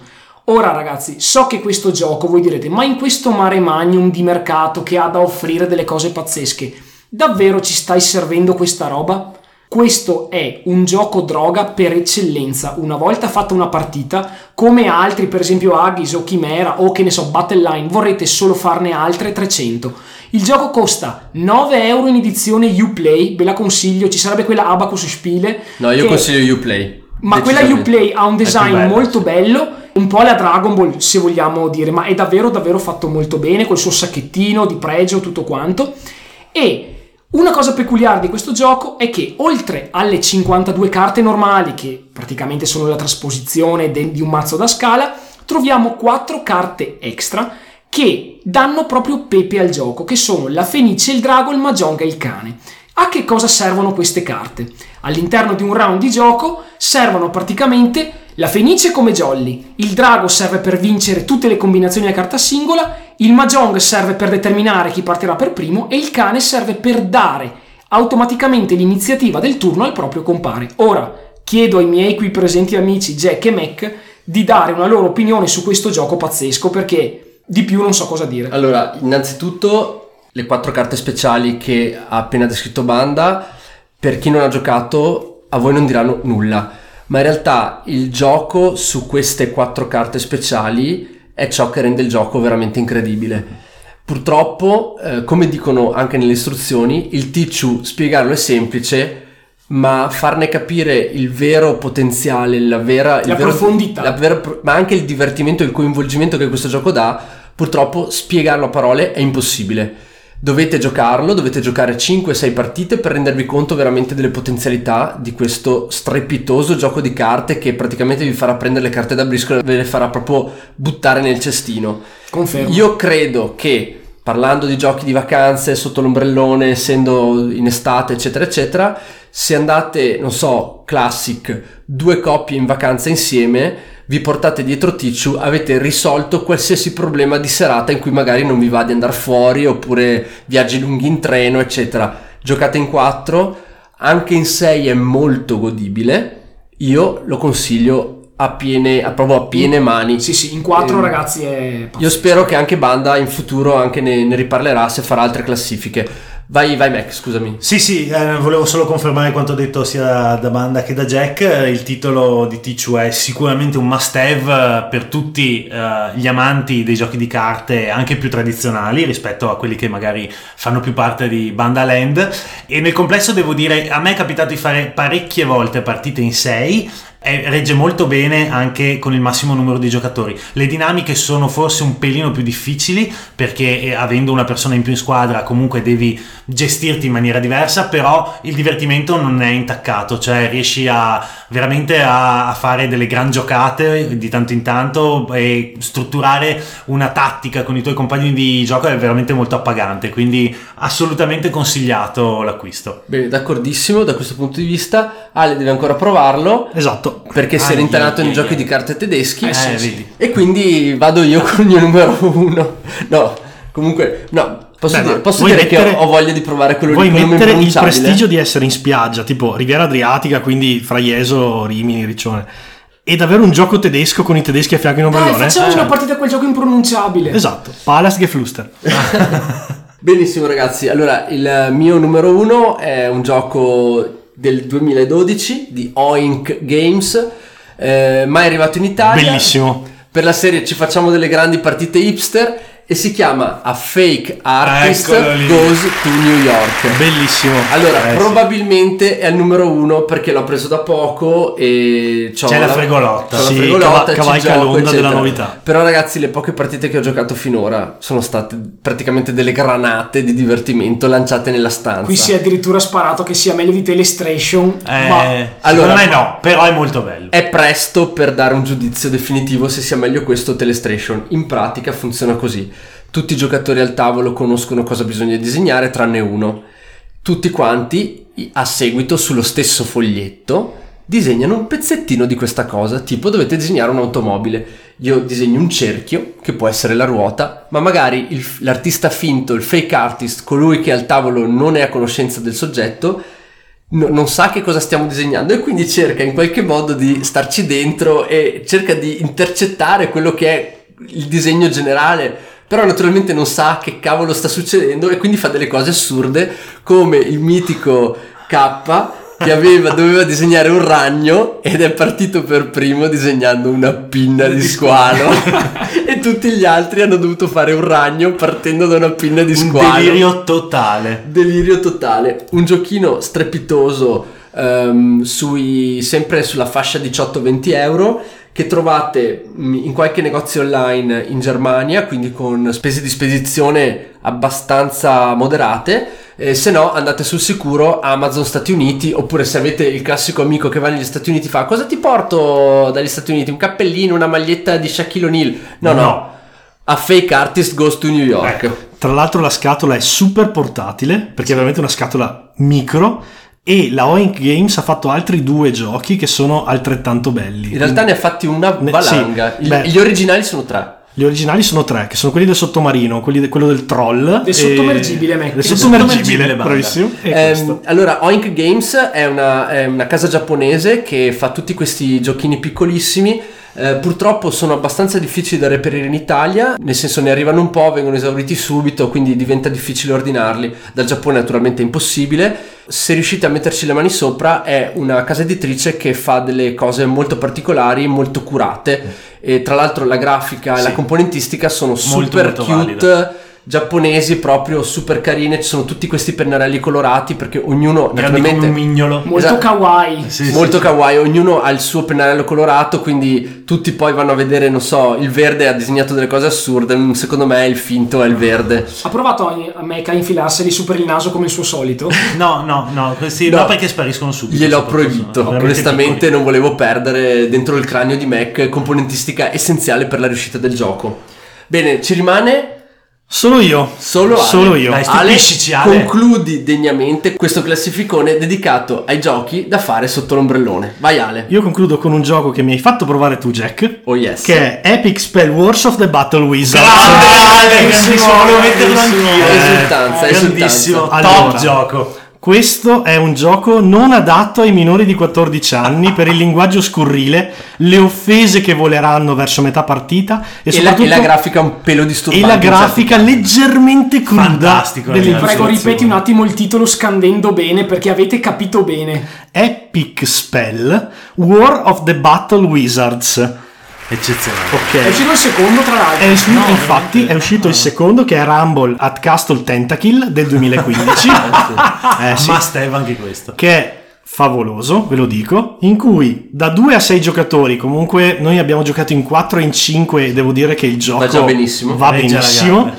Ora ragazzi, so che questo gioco, voi direte, ma in questo mare magnum di mercato che ha da offrire delle cose pazzesche, davvero ci stai servendo questa roba? Questo è un gioco droga per eccellenza. Una volta fatta una partita, come altri, per esempio Agis o Chimera o che ne so, Battle Line, vorrete solo farne altre 300. Il gioco costa 9 euro in edizione Uplay, ve la consiglio, ci sarebbe quella Abacus Spiele. No, io che- consiglio Uplay. ma quella. Uplay ha un design più bella, molto bello, un po' alla Dragon Ball se vogliamo dire, ma è davvero davvero fatto molto bene, col suo sacchettino di pregio, tutto quanto. E una cosa peculiare di questo gioco è che oltre alle 52 carte normali, che praticamente sono la trasposizione de- di un mazzo da scala, troviamo 4 carte extra che danno proprio pepe al gioco, che sono la Fenice, il drago, il Mahjong e il cane. A che cosa servono queste carte? All'interno di un round di gioco servono praticamente la Fenice come jolly, il drago serve per vincere tutte le combinazioni a carta singola, il Mahjong serve per determinare chi partirà per primo e il cane serve per dare automaticamente l'iniziativa del turno al proprio compare. Ora chiedo ai miei qui presenti amici Jack e Mac di dare una loro opinione su questo gioco pazzesco perché di più non so cosa dire. Allora, innanzitutto le quattro carte speciali che ha appena descritto Banda, per chi non ha giocato, a voi non diranno nulla. Ma in realtà il gioco su queste quattro carte speciali è ciò che rende il gioco veramente incredibile. Purtroppo, eh, come dicono anche nelle istruzioni, il Tichu spiegarlo è semplice, ma farne capire il vero potenziale, la vera, La vero- profondità. la vera ma anche il divertimento e il coinvolgimento che questo gioco dà, purtroppo spiegarlo a parole è impossibile. Dovete giocarlo, dovete giocare 5-6 partite per rendervi conto veramente delle potenzialità di questo strepitoso gioco di carte che praticamente vi farà prendere le carte da briscola e ve le farà proprio buttare nel cestino. Confermo. Io credo che parlando di giochi di vacanze sotto l'ombrellone, essendo in estate, eccetera, eccetera, se andate, non so, classic, due coppie in vacanza insieme, vi portate dietro Ticciu, avete risolto qualsiasi problema di serata in cui magari non vi va di andare fuori oppure viaggi lunghi in treno, eccetera. Giocate in quattro, anche in sei è molto godibile. Io lo consiglio a piene, a proprio a piene mani. Sì, sì, in quattro Ehm, ragazzi è Io spero che anche Banda in futuro anche ne, ne riparlerà se farà altre classifiche. Vai, vai Mac, scusami. Sì, sì, eh, volevo solo confermare quanto detto sia da Banda che da Jack. Eh, Il titolo di Tichu è sicuramente un must have per tutti eh, gli amanti dei giochi di carte anche più tradizionali rispetto a quelli che magari fanno più parte di Banda Land. E nel complesso devo dire, a me è capitato di fare parecchie volte partite in 6 e regge molto bene anche con il massimo numero di giocatori. Le dinamiche sono forse un pelino più difficili perché eh, avendo una persona in più in squadra comunque devi gestirti in maniera diversa, però il divertimento non è intaccato, cioè riesci a veramente a, a fare delle gran giocate di tanto in tanto e strutturare una tattica con i tuoi compagni di gioco è veramente molto appagante, quindi assolutamente consigliato l'acquisto. Bene, d'accordissimo da questo punto di vista. Ale deve ancora provarlo Esatto. perché si Ah, è rintanato yeah, nei yeah, giochi di carte tedeschi. Eh, sì, vedi. E quindi vado io con il mio numero uno. No, comunque, no, posso Beh, dire, posso vuoi dire che mettere- ho, ho voglia di provare quello Vuoi di quello mettere il prestigio di essere in spiaggia, tipo Riviera Adriatica, quindi fra Ieso, Rimini, Riccione, ed avere un gioco tedesco con i tedeschi a fianco in Dai, ombrellone? facciamo Cioè, una partita a quel gioco impronunciabile. Esatto, Palace Gefluster. Benissimo ragazzi, allora il mio numero uno è un gioco del 2012 di Oink Games, eh, mai arrivato in Italia. Bellissimo. Per la serie ci facciamo delle grandi partite hipster e si chiama A Fake Artist. Goes to New York. Bellissimo. Allora, Eh, sì. probabilmente è al numero uno perché l'ho preso da poco e c'ho C'è la fregolotta. c'ho la Sì, fregolotta, cava- ci cavalca gioco, l'onda della novità. Però ragazzi, le poche partite che ho giocato finora sono state praticamente delle granate di divertimento lanciate nella stanza. Qui si è addirittura sparato che sia meglio di Telestration. Eh, ma allora- secondo me no, però è molto bello. È presto per dare un giudizio definitivo se sia meglio questo o Telestration. In pratica funziona così. Tutti i giocatori al tavolo conoscono cosa bisogna disegnare tranne uno. Tutti quanti, a seguito, sullo stesso foglietto, disegnano un pezzettino di questa cosa, tipo dovete disegnare un'automobile. Io disegno un cerchio, che può essere la ruota, ma magari il- l'artista finto, il fake artist, colui che al tavolo non è a conoscenza del soggetto, no- non sa che cosa stiamo disegnando e quindi cerca in qualche modo di starci dentro e cerca di intercettare quello che è il disegno generale però naturalmente non sa che cavolo sta succedendo e quindi fa delle cose assurde come il mitico K che aveva, doveva disegnare un ragno ed è partito per primo disegnando una pinna di squalo e tutti gli altri hanno dovuto fare un ragno partendo da una pinna di Un squalo delirio totale. Delirio totale, un giochino strepitoso ehm, sui, sempre sulla fascia 18-20 euro che trovate mm, in qualche negozio online in Germania, quindi con spese di spedizione abbastanza moderate. Eh, se no andate sul sicuro Amazon Stati Uniti oppure se avete il classico amico che va negli Stati Uniti fa cosa ti porto dagli Stati Uniti? Un cappellino, una maglietta di Shaquille O'Neal? No, no, No. a Fake Artist Goes to New York. Ecco. Tra l'altro la scatola è super portatile, perché è veramente una scatola micro, e la Oink Games ha fatto altri due giochi che sono altrettanto belli. In realtà ne ha fatti una Ne- valanga. sì, Il- beh. gli originali sono tre. Gli originali sono tre, che sono quelli del sottomarino, quelli de- quello del troll. Del e- sottomergibile, Mac. Del Il sottomergibile, bravissimo. E Ehm, questo. allora, Oink Games è una, è una casa giapponese che fa tutti questi giochini piccolissimi. Eh, purtroppo sono abbastanza difficili da reperire in Italia, nel senso ne arrivano un po', vengono esauriti subito, quindi diventa difficile ordinarli. Dal Giappone naturalmente è impossibile. Se riuscite a metterci le mani sopra, è una casa editrice che fa delle cose molto particolari, molto curate. E tra l'altro la grafica e la Sì. componentistica sono Molto, super molto cute valida. Giapponesi proprio super carine, ci sono tutti questi pennarelli colorati perché ognuno Grandi naturalmente un mignolo. Molto Esatto. kawaii. Sì, sì, molto sì. kawaii, ognuno ha il suo pennarello colorato, quindi tutti poi vanno a vedere, non so, il verde ha disegnato delle cose assurde, mm, secondo me il finto è il verde. Ha provato a a Mecha a infilarseli su per il naso come il suo solito? No, no, no, questi No. no, perché spariscono subito. Gliel'ho proibito, onestamente piccoli. non volevo perdere dentro il cranio di Mac componentistica essenziale per la riuscita del gioco. Bene, ci rimane Solo io. Solo Ale. Solo io. Dai, Ale, Ale. concludi degnamente questo classificone dedicato ai giochi da fare sotto l'ombrellone. Vai Ale. Io concludo con un gioco che mi hai fatto provare tu, Jack. Oh yes. Che è Epic Spell Wars of the Battle Wizard. Grande Ale, Grandissimo, grandissimo, volevo metterlo grandissimo. anch'io. Esultanza, Grandissimo, esultanza. top Allora. gioco. Questo è un gioco non adatto ai minori di 14 anni per il linguaggio scurrile, le offese che voleranno verso metà partita e, E la, e la grafica un pelo e disturbante. la in certi grafica casi. leggermente cruda Fantastico, ragazzi. Prego, ripeti un attimo il titolo scandendo bene perché avete capito bene. Epic Spell War of the Battle Wizards. Eccezionale. È Ok. uscito il secondo, tra l'altro. È uscito, No, infatti, è uscito il secondo che è Rumble at Castle Tentacle del 2015. Eh, sì. Must have anche questo. che è favoloso, ve lo dico, in cui da 2 a 6 giocatori, comunque noi abbiamo giocato in 4 e in 5 e devo dire che il gioco Va già benissimo. va la benissimo.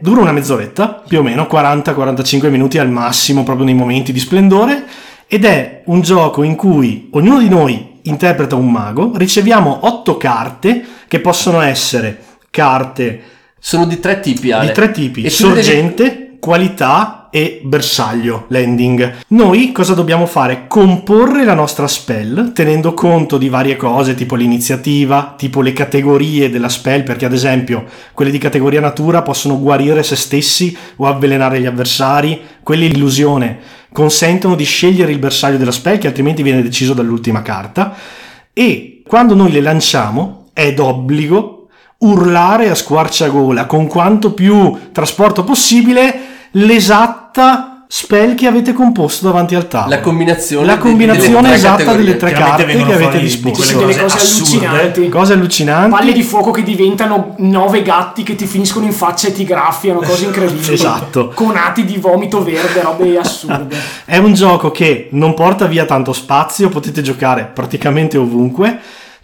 Dura una mezz'oretta, più o meno 40-45 minuti al massimo, proprio nei momenti di splendore, ed è un gioco in cui ognuno di noi interpreta un mago, riceviamo 8 carte che possono essere carte Sono di tre tipi, Ale. di tre tipi: E sorgente, qualità e bersaglio, landing. Noi cosa dobbiamo fare? Comporre la nostra spell tenendo conto di varie cose, tipo l'iniziativa, tipo le categorie della spell, perché ad esempio quelle di categoria natura possono guarire se stessi o avvelenare gli avversari, quelle illusione consentono di scegliere il bersaglio della spell che altrimenti viene deciso dall'ultima carta. E quando noi le lanciamo è d'obbligo urlare a squarciagola con quanto più trasporto possibile l'esatta spell che avete composto davanti al tavolo. La combinazione, La combinazione delle esatta delle tre carte che avete disposto. quelle Sono delle cose cose assurde. allucinanti. Cose allucinanti. Palle di fuoco che diventano nove gatti che ti finiscono in faccia e ti graffiano, cose incredibili. Esatto. Conati di vomito verde, robe assurde. È un gioco che non porta via tanto spazio, potete giocare praticamente ovunque.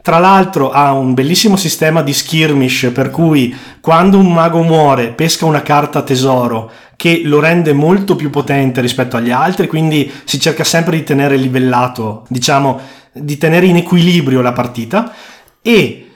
Tra l'altro ha un bellissimo sistema di skirmish per cui quando un mago muore pesca una carta tesoro che lo rende molto più potente rispetto agli altri, quindi si cerca sempre di tenere livellato, diciamo, di tenere in equilibrio la partita e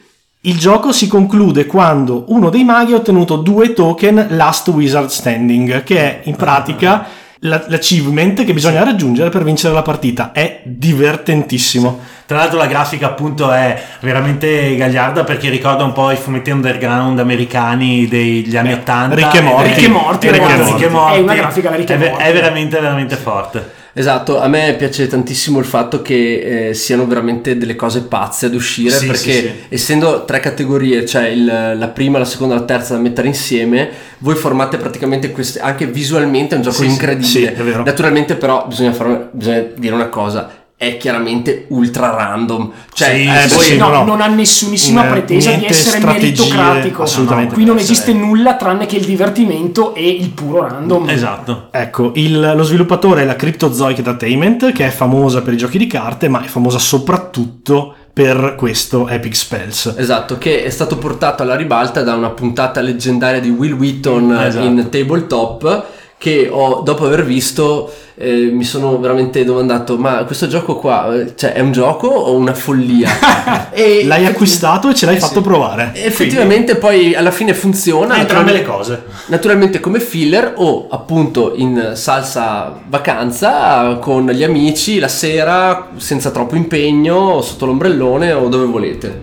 il gioco si conclude quando uno dei maghi ha ottenuto due token Last Wizard Standing, che è in pratica la- l'achievement che bisogna raggiungere per vincere la partita. È divertentissimo. Tra l'altro la grafica appunto è veramente gagliarda perché ricorda un po' i fumetti underground americani degli anni 80. Rick e Morty. Rick e Morty, Rick e ragazzi. Morty. È una grafica da Rick e È Morty. È veramente, veramente forte. Esatto, a me piace tantissimo il fatto che eh, siano veramente delle cose pazze ad uscire Sì, perché sì, sì. essendo tre categorie, cioè il- la prima, la seconda e la terza da mettere insieme, voi formate praticamente queste, anche visualmente è un gioco incredibile. sì, è vero. Naturalmente però bisogna, fare- bisogna dire una cosa, è chiaramente ultra random. Cioè, Sì, Eh, Poi sì, no, no, no. non ha nessunissima Eh, pretesa di essere meritocratico. assolutamente. Qui non Sì. esiste nulla tranne che il divertimento e il puro random. Esatto. Ecco, il- lo sviluppatore è la Cryptozoic Entertainment, che è famosa per i giochi di carte, ma è famosa soprattutto per questo Epic Spells. Esatto, che è stato portato alla ribalta da una puntata leggendaria di Will Wheaton Esatto. in Tabletop che ho, dopo aver visto eh, mi sono veramente domandato ma questo gioco qua eh, cioè, è un gioco o una follia? e L'hai acquistato e ce l'hai Eh, fatto sì. provare. Effettivamente poi alla fine funziona Entrambe le naturalmente- cose. Naturalmente come filler o appunto in salsa vacanza con gli amici la sera senza troppo impegno sotto l'ombrellone o dove volete.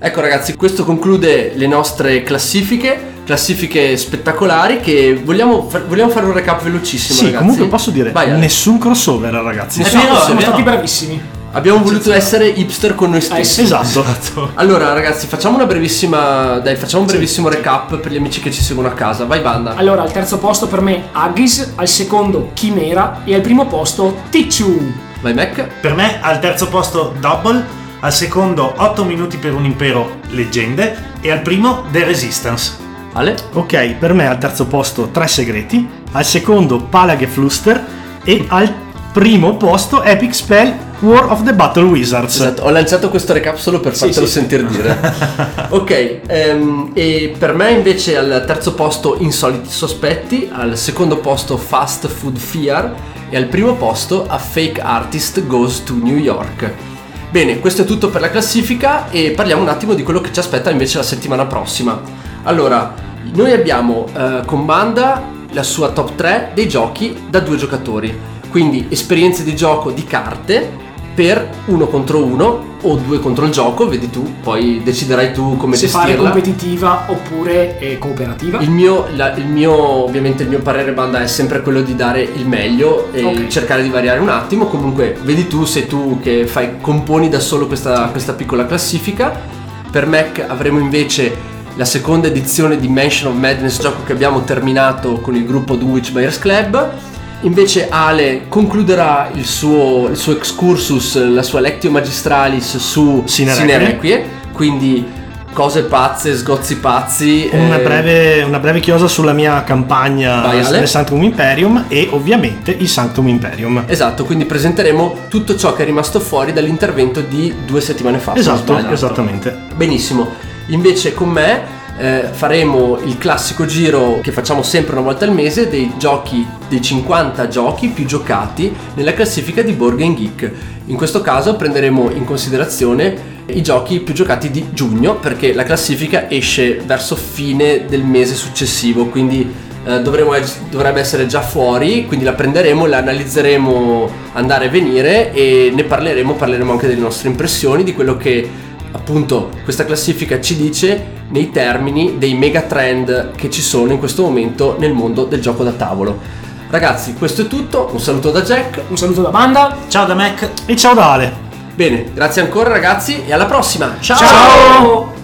Ecco ragazzi, questo conclude le nostre classifiche, classifiche spettacolari che vogliamo, vogliamo fare un recap velocissimo Sì, ragazzi. comunque posso dire, Vai, Ale. nessun crossover ragazzi. Eh, Siamo, vero, siamo è vero. stati bravissimi. Abbiamo voluto essere hipster con noi stessi. Eh sì. Esatto. Allora ragazzi, facciamo una brevissima dai, facciamo un brevissimo recap per gli amici che ci seguono a casa. Vai banda. Allora, al terzo posto per me Aggis, al secondo Chimera e al primo posto Tichu. Vai Mac. Per me al terzo posto Double, al secondo 8 minuti per un impero leggende e al primo The Resistance. Ale? Ok, per me al terzo posto Tre Segreti, al secondo Palage Fluster e al primo posto Epic Spell War of the Battle Wizards. Esatto, ho lanciato questo recap solo per Sì, fartelo sì. sentire dire. ok, ehm, e per me invece al terzo posto Insoliti Sospetti, al secondo posto Fast Food Fear e al primo posto A Fake Artist Goes to New York. Bene, questo è tutto per la classifica e parliamo un attimo di quello che ci aspetta invece la settimana prossima. Allora, noi abbiamo eh, con Banda la sua top 3 dei giochi da due giocatori, quindi esperienze di gioco di carte per uno contro uno o due contro il gioco, vedi tu, poi deciderai tu come Se fare gestirla. competitiva oppure eh, cooperativa. Il mio, la- il mio, ovviamente il mio parere banda è sempre quello di dare il meglio e Ok. cercare di variare un attimo. Comunque, vedi tu, sei tu che fai, componi da solo questa, questa piccola classifica. Per Mac avremo invece la seconda edizione di Mansion of Madness, gioco che abbiamo terminato con il gruppo Dunwich Buyers Club. Invece Ale concluderà il suo, il suo excursus, la sua lectio magistralis su Sine Sine Requie. Requie, quindi cose pazze, sgozzi pazzi. Una eh, breve, una breve chiosa sulla mia campagna Vai, del Sanctum Imperium e ovviamente il Sanctum Imperium. Esatto, quindi presenteremo tutto ciò che è rimasto fuori dall'intervento di due settimane fa. Esatto, esattamente. Benissimo. Invece con me eh, faremo il classico giro che facciamo sempre una volta al mese dei giochi, dei 50 giochi più giocati nella classifica di Board Game Geek. In questo caso prenderemo in considerazione i giochi più giocati di giugno perché la classifica esce verso fine del mese successivo, quindi eh, dovremo- dovrebbe essere già fuori, quindi la prenderemo, la analizzeremo andare e venire e ne parleremo, parleremo anche delle nostre impressioni, di quello che appunto questa classifica ci dice nei termini dei mega trend che ci sono in questo momento nel mondo del gioco da tavolo. Ragazzi, questo è tutto, un saluto da Jack. Un saluto da banda. Ciao da Mac. E ciao da Ale. Bene, grazie ancora ragazzi e alla prossima. Ciao! Ciao!